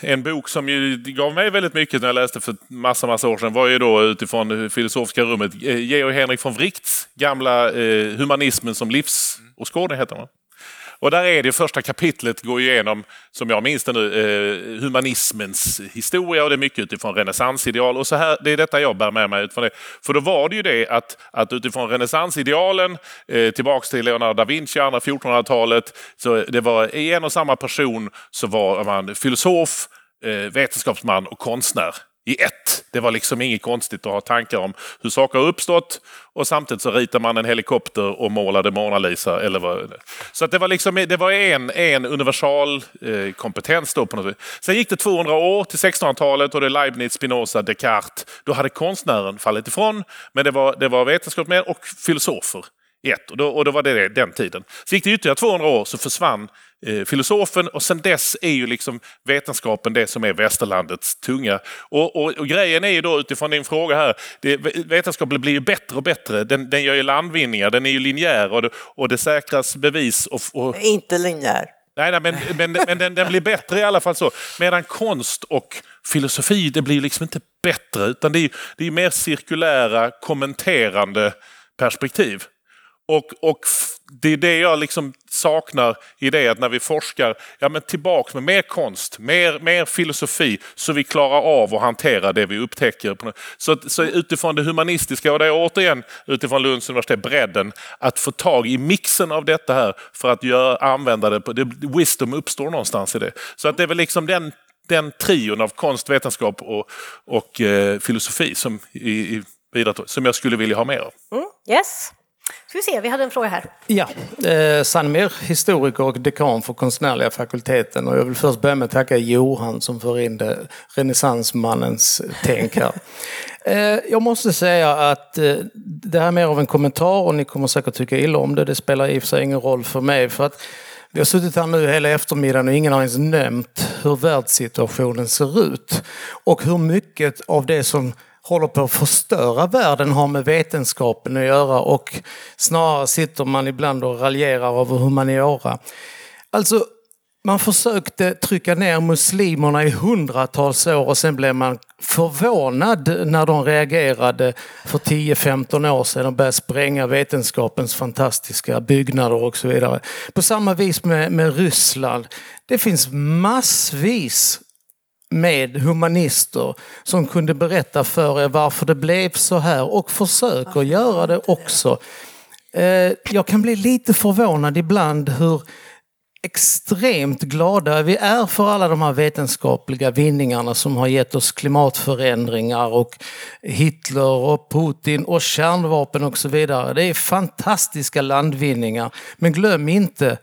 en bok som ju gav mig väldigt mycket när jag läste för massa, massa år sedan var ju då utifrån det filosofiska rummet eh, Georg Henrik von Wrights gamla eh, Humanismen som livsåskådning heter den. Och där är det första kapitlet går igenom, som jag minns det nu, eh, humanismens historia och det är mycket utifrån renässansideal. Och så här, det är detta jag bär med mig utifrån det. För då var det ju det att, att utifrån renässansidealen, eh, tillbaks till Leonardo da Vinci, andra 1400-talet, så det var i en och samma person så var man filosof, eh, vetenskapsman och konstnär i ett. Det var liksom inget konstigt att ha tankar om hur saker har uppstått och samtidigt så ritar man en helikopter och målade Mona Lisa. Eller vad. Så att det var, liksom, det var en, en universal eh, kompetens då på något sätt. Sen gick det 200 år till 1600-talet och det är Leibniz, Spinoza, Descartes. Då hade konstnären fallit ifrån men det var, det var vetenskapsmän och filosofer i ett. Och då, och då var det den tiden. Så gick det ytterligare 200 år så försvann eh, filosofen och sen dess är ju liksom vetenskapen det som är västerlandets tunga. Och, och, och grejen är ju då utifrån din fråga här, det, vetenskapen blir ju bättre och bättre. Den, den gör ju landvinningar, den är ju linjär och det, och det säkras bevis. Och, och, Inte linjär. Nej, nej men, men, men den, den blir bättre i alla fall så. Medan konst och filosofi, det blir liksom inte bättre utan det är, det är mer cirkulära, kommenterande perspektiv. Och, och det är det jag liksom saknar i det att när vi forskar, ja men tillbaks med mer konst, mer, mer filosofi så vi klarar av att hantera det vi upptäcker. Så, så utifrån det humanistiska och det är återigen utifrån Lunds universitet bredden att få tag i mixen av detta här för att göra, använda det. På, det wisdom uppstår någonstans i det. Så att det är väl liksom den, den trion av konst, vetenskap och, och eh, filosofi som, i, i, som jag skulle vilja ha mer av. Mm, yes. Ska vi se, vi hade en fråga här. Ja, eh, Sannemir, historiker och dekan för konstnärliga fakulteten. Och jag vill först börja med att tacka Johan som för in det renässansmannens tänk här. Eh, jag måste säga att eh, det här är mer av en kommentar och ni kommer säkert tycka illa om det. Det spelar i och för sig ingen roll för mig. För att vi har suttit här nu hela eftermiddagen och ingen har ens nämnt hur världssituationen ser ut. Och hur mycket av det som håller på att förstöra världen har med vetenskapen att göra och snarare sitter man ibland och raljerar över humaniora. Alltså, man försökte trycka ner muslimerna i hundratals år och sen blev man förvånad när de reagerade för 10-15 år sedan och började spränga vetenskapens fantastiska byggnader och så vidare. På samma vis med, med Ryssland. Det finns massvis med humanister som kunde berätta för er varför det blev så här och försöker göra det också. Eh, Jag kan bli lite förvånad ibland hur extremt glada vi är för alla de här vetenskapliga vinningarna som har gett oss klimatförändringar och Hitler och Putin och kärnvapen och så vidare. Det är fantastiska landvinningar. Men glöm inte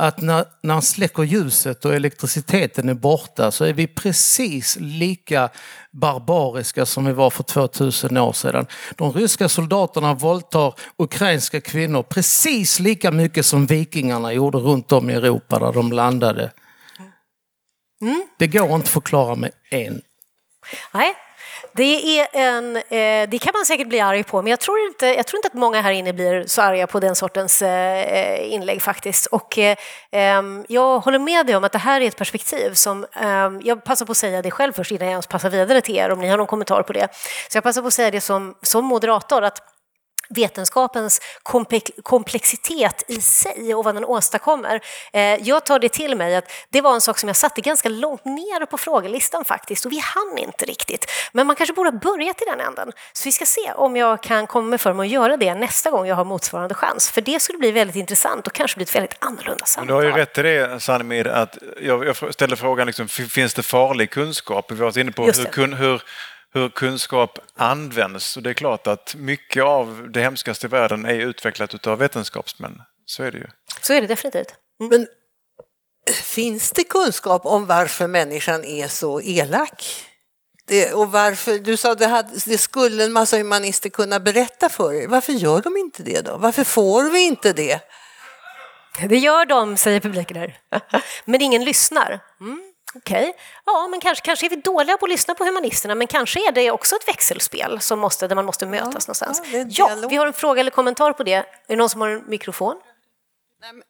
att när, när han släcker ljuset och elektriciteten är borta så är vi precis lika barbariska som vi var för 2000 år sedan. De ryska soldaterna våldtar ukrainska kvinnor precis lika mycket som vikingarna gjorde runt om i Europa där de landade. Det går inte att förklara med en Nej, det, är en, eh, det kan man säkert bli arg på, men jag tror, inte, jag tror inte att många här inne blir så arga på den sortens eh, inlägg faktiskt. Och, eh, ehm, jag håller med dig om att det här är ett perspektiv som... Ehm, jag passar på att säga det själv först innan jag ens passar vidare till er, om ni har någon kommentar på det. Så jag passar på att säga det som, som moderator, att vetenskapens komple- komplexitet i sig och vad den åstadkommer. Eh, jag tar det till mig att det var en sak som jag satte ganska långt ner på frågelistan faktiskt och vi hann inte riktigt. Men man kanske borde ha börjat i den änden. Så vi ska se om jag kan komma mig för mig att göra det nästa gång jag har motsvarande chans. För det skulle bli väldigt intressant och kanske bli ett väldigt annorlunda Men samtal. du har ju rätt i det, Sannemir, att jag, ställde frågan, liksom, finns det farlig kunskap? Vi har varit inne på hur, hur, hur kunskap används. Och det är klart att mycket av det hemskaste i världen är utvecklat av vetenskapsmän. Så är det ju. Så är det definitivt. Men finns det kunskap om varför människan är så elak? Det, och varför, du sa att det, hade, det skulle en massa humanister kunna berätta för er. Varför gör de inte det då? Varför får vi inte det? Det gör de, säger publiken här. Men ingen lyssnar. Mm, Okej, ja, men kanske, kanske är vi dåliga på att lyssna på humanisterna, men kanske är det också ett växelspel som måste, där man måste mötas någonstans. ja, en Ja, dialog. vi har en fråga eller kommentar på det. Är det någon som har en mikrofon?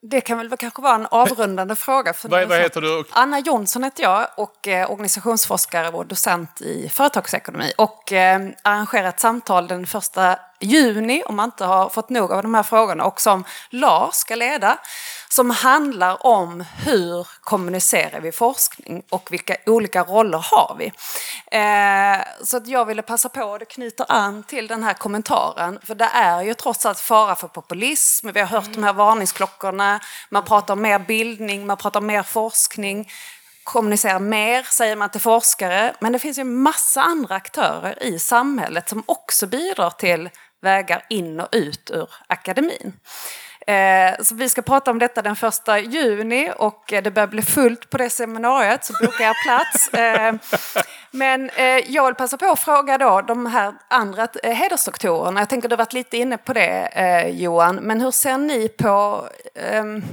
Det kan väl kanske vara en avrundande fråga. För Vad- vad heter du? Anna Jonsson heter jag och eh, organisationsforskare och docent i företagsekonomi. Och eh, arrangerar ett samtal den första juni, om man inte har fått nog av de här frågorna, och som Lars ska leda. Som handlar om hur kommunicerar vi forskning och vilka olika roller har vi. Eh, så att jag ville passa på, och det knyter an till den här kommentaren, för det är ju trots allt fara för populism, vi har hört de här varningsklockorna, man pratar om mer bildning, man pratar om mer forskning, kommunicera mer, säger man till forskare, men det finns ju en massa andra aktörer i samhället som också bidrar till vägar in och ut ur akademin. Eh, Så vi ska prata om detta den första juni och det börjar bli fullt på det seminariet så boka er plats. Eh, Men eh, jag vill passa på att fråga då de här andra eh, hedersdoktorerna. Jag tänker du har varit lite inne på det eh, Johan, men hur ser ni på ehm,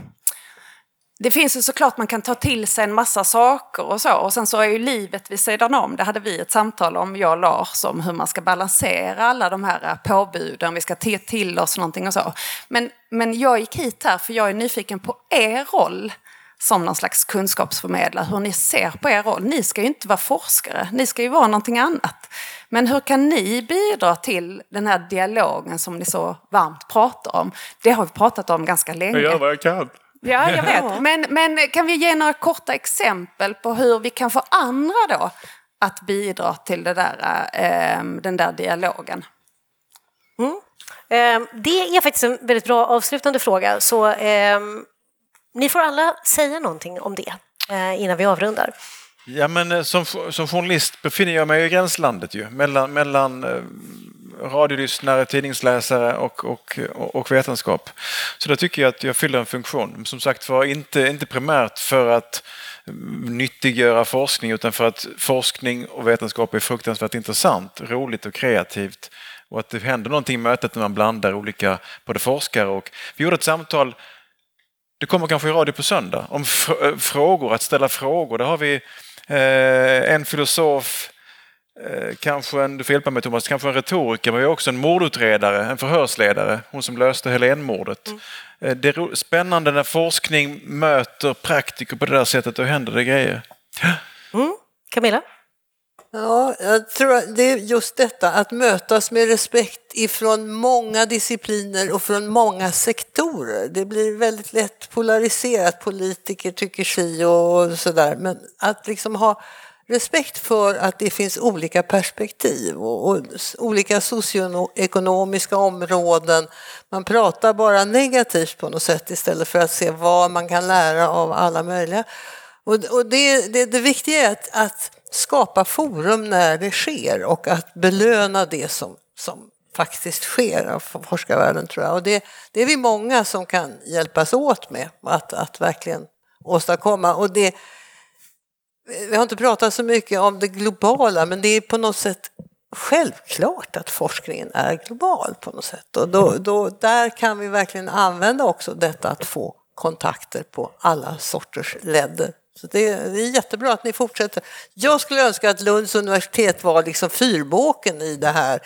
det finns ju såklart man kan ta till sig en massa saker och så. Och sen så är ju livet vid sidan om. Det hade vi ett samtal om, jag och Lars, om hur man ska balansera alla de här eh, påbuden. Vi ska ta till oss någonting och så. Men, men jag gick hit här för jag är nyfiken på er roll som någon slags kunskapsförmedlare, hur ni ser på er roll. Ni ska ju inte vara forskare, ni ska ju vara någonting annat. Men hur kan ni bidra till den här dialogen som ni så varmt pratar om? Det har vi pratat om ganska länge. Jag gör vad jag kan. Ja, jag vet. Men, men kan vi ge några korta exempel på hur vi kan få andra då att bidra till det där, eh, den där dialogen? Eh, Det är faktiskt en väldigt bra avslutande fråga, så eh, ni får alla säga någonting om det eh, innan vi avrundar. Ja, men eh, som, som journalist befinner jag mig i gränslandet ju, mellan, mellan eh, radiolyssnare, tidningsläsare och, och, och vetenskap. Så där tycker jag att jag fyller en funktion. Som sagt var, inte, inte primärt för att nyttiggöra forskning utan för att forskning och vetenskap är fruktansvärt intressant, roligt och kreativt och att det händer någonting i mötet när man blandar olika både forskare och... Vi gjorde ett samtal det kommer kanske i radio på söndag om fr- eh, frågor, att ställa frågor. Där har vi eh, en filosof, eh, kanske en, du får hjälpa mig Thomas, kanske en retoriker, men vi har också en mordutredare, en förhörsledare, hon som löste Helénmordet. Eh, det är spännande när forskning möter praktiker på det där sättet, och händer det grejer. Camilla? Ja, jag tror att det är just detta att mötas med respekt ifrån många discipliner och från många sektorer. Det blir väldigt lätt polariserat, politiker tycker si och sådär, men att liksom ha respekt för att det finns olika perspektiv och, och olika socioekonomiska områden. Man pratar bara negativt på något sätt istället för att se vad man kan lära av alla möjliga. Och, och det, det, det viktiga är att, att skapa forum när det sker och att belöna det som, som faktiskt sker av forskarvärlden tror jag. Och det, det är vi många som kan hjälpas åt med att, att verkligen åstadkomma. Och det, vi har inte pratat så mycket om det globala men det är på något sätt självklart att forskningen är global på något sätt. Och då, då, där kan vi verkligen använda också detta att få kontakter på alla sorters ledder. Så det, det är jättebra att ni fortsätter. Jag skulle önska att Lunds universitet var liksom fyrbåken i det här,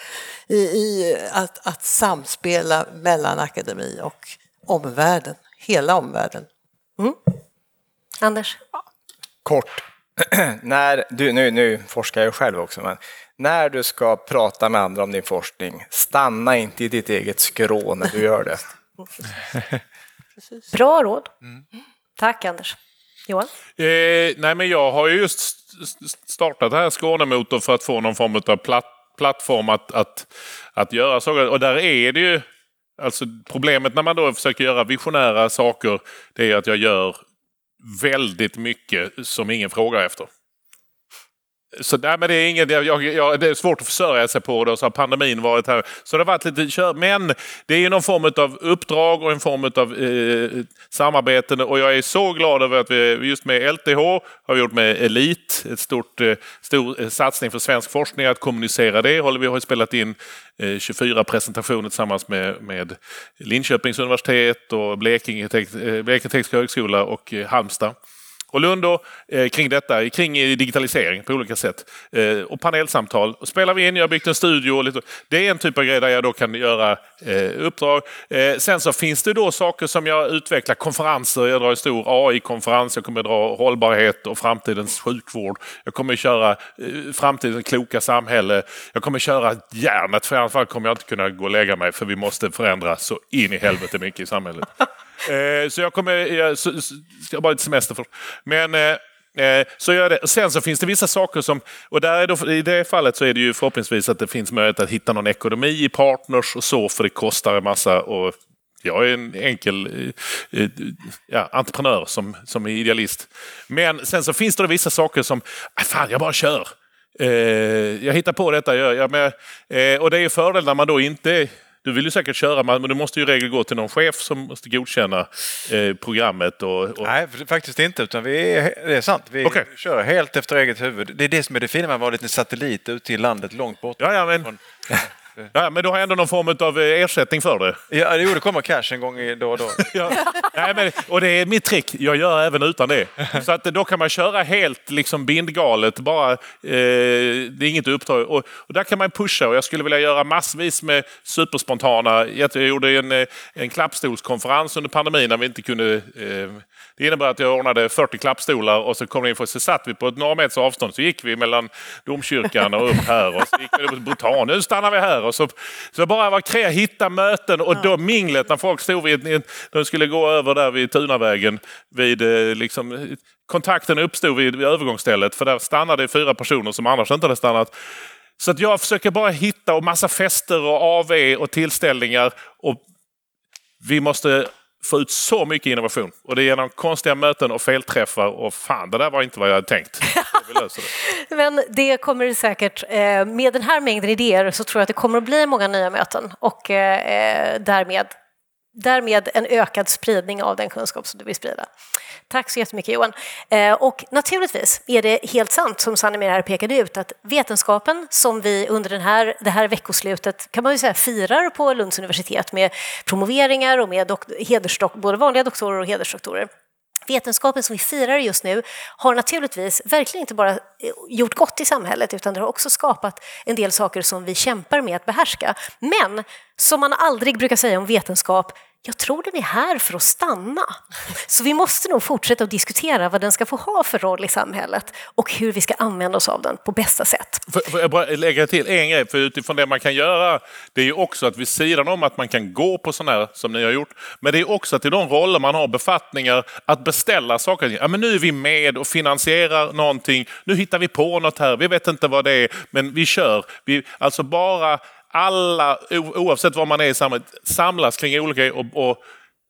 i, i att, att samspela mellan akademi och omvärlden, hela omvärlden. Anders? Kort. när, du, nu, nu forskar jag själv också, men när du ska prata med andra om din forskning, stanna inte i ditt eget skrå när du gör det. Bra råd. Tack Anders. Johan? Eh, nej, men jag har ju just startat det här Skånemotor för att få någon form av platt, plattform att, att, att göra saker. Och där är det ju... Alltså problemet när man då försöker göra visionära saker, det är att jag gör väldigt mycket som ingen frågar efter. Så nej, men det, är inget, jag, jag, det är svårt att försörja sig på det och så har pandemin varit här. Så det har varit lite kör. Men det är ju någon form av uppdrag och en form av eh, samarbeten. Och jag är så glad över att vi just med LTH har vi gjort med Elit, ett stort, eh, stor eh, satsning för svensk forskning. Att kommunicera det håller vi har spelat in eh, 24 presentationer tillsammans med, med Linköpings universitet och Blekinge, Tek- eh, Blekinge Tekniska högskola och eh, Halmstad och Lund då, eh, kring detta, kring digitalisering på olika sätt. Eh, och panelsamtal. Och spelar vi in, jag har byggt en studio. Och lite, det är en typ av grej där jag då kan göra eh, uppdrag. Eh, sen så finns det då saker som jag utvecklar, konferenser. Jag drar en stor AI-konferens, jag kommer dra hållbarhet och framtidens sjukvård. Jag kommer köra eh, framtidens kloka samhälle. Jag kommer köra järnet, för i alla fall kommer jag inte kunna gå och lägga mig för vi måste förändra så in i helvete mycket i samhället. Eh, så jag kommer... Jag, så, så, har bara lite semester först. Men... Eh, eh så gör jag det. Sen så finns det vissa saker som... Och där är då, I det fallet så är det ju förhoppningsvis att det finns möjlighet att hitta någon ekonomi i partners och så, för det kostar en massa. Och jag är en enkel eh, eh, ja, entreprenör som, som är idealist. Men sen så finns det vissa saker som... Äh, fan, jag bara kör. Eh, jag hittar på detta. Jag, jag, men, eh, och det är fördel när man då inte... Du vill ju säkert köra, men du måste ju i regel gå till någon chef som måste godkänna eh, programmet. Och, och... Nej, faktiskt inte. Utan vi är, det är sant. Vi Okej. kör helt efter eget huvud. Det är det som är det fina med att vara en liten satellit ute i landet långt bort. Ja, ja, men, ja, men du har ändå någon form av eh, ersättning för det. Ja, det kommer cash en gång i- då och då. Ja. Nej, men, och det är mitt trick. Jag gör även utan det. Så att då kan man köra helt liksom bindgalet. Bara, eh, det är inget uppdrag. Och, och där kan man pusha. Och jag skulle vilja göra massvis med superspontana. Jag gjorde en, eh, en klappstolskonferens under pandemin när vi inte kunde... Eh, det innebär att jag ordnade 40 klappstolar och så kom det in folk. Så satt vi på ett några meters avstånd. Så gick vi mellan domkyrkan och upp här. Och så gick vi på Botan. Nu stannar vi här. Och så, så bara var kreativ, hitta möten och då minglet när folk stod vid... De skulle gå över där vid Tunavägen. Vid, eh, liksom, kontakten uppstod vid, vid övergångsstället. För där stannade fyra personer som annars inte hade stannat. Så att jag försöker bara hitta och massa fester och AV och tillställningar. Och vi måste få ut så mycket innovation. Och det är genom konstiga möten och felträffar. Och fan, det där var inte vad jag hade tänkt. Det. Men det kommer det säkert, eh, med den här mängden idéer så tror jag att det kommer att bli många nya möten och eh, därmed, därmed en ökad spridning av den kunskap som du vill sprida. Tack så jättemycket Johan. Eh, och naturligtvis är det helt sant som Sanne här pekade ut att vetenskapen som vi under den här, det här veckoslutet kan man ju säga firar på Lunds universitet med promoveringar och med hedersdok- både vanliga doktorer och hedersdoktorer. Vetenskapen som vi firar just nu har naturligtvis verkligen inte bara eh, gjort gott i samhället utan det har också skapat en del saker som vi kämpar med att behärska. Men som man aldrig brukar säga om vetenskap, jag tror den är här för att stanna. Så vi måste nog fortsätta att diskutera vad den ska få ha för roll i samhället och hur vi ska använda oss av den på bästa sätt. Får- Får jag bara lägga till en grej? För utifrån det man kan göra, det är ju också att vid sidan om att man kan gå på sådana här som ni har gjort, men det är också att i de roller man har, befattningar, att beställa saker. Ja, men nu är vi med och finansierar någonting. Nu hittar vi på något här. Vi vet inte vad det är, men vi kör. Vi, alltså bara alla, oavsett var man är i samhället, samlas kring olika och, och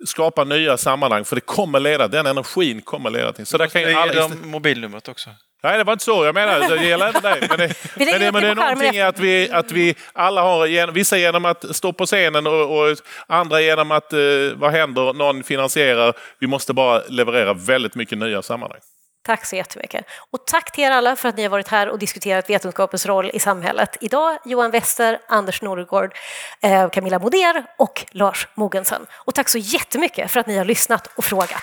skapa nya sammanhang. För det kommer leda, den energin kommer leda till. Så där kan ju Det alla, gäller mobilnumret också. Nej, det var inte så jag menade. Det gäller även dig. Men det, Vi men det, men det är någonting i att vi, att vi alla har, vissa genom att stå på scenen och, och andra genom att, eh, vad händer, någon finansierar. Vi måste bara leverera väldigt mycket nya sammanhang. Tack så jättemycket. Och tack till er alla för att ni har varit här och diskuterat vetenskapens roll i samhället. Idag Johan Wester, Anders Norgård, eh, Camilla Moder och Lars Mogensen. Och tack så jättemycket för att ni har lyssnat och frågat.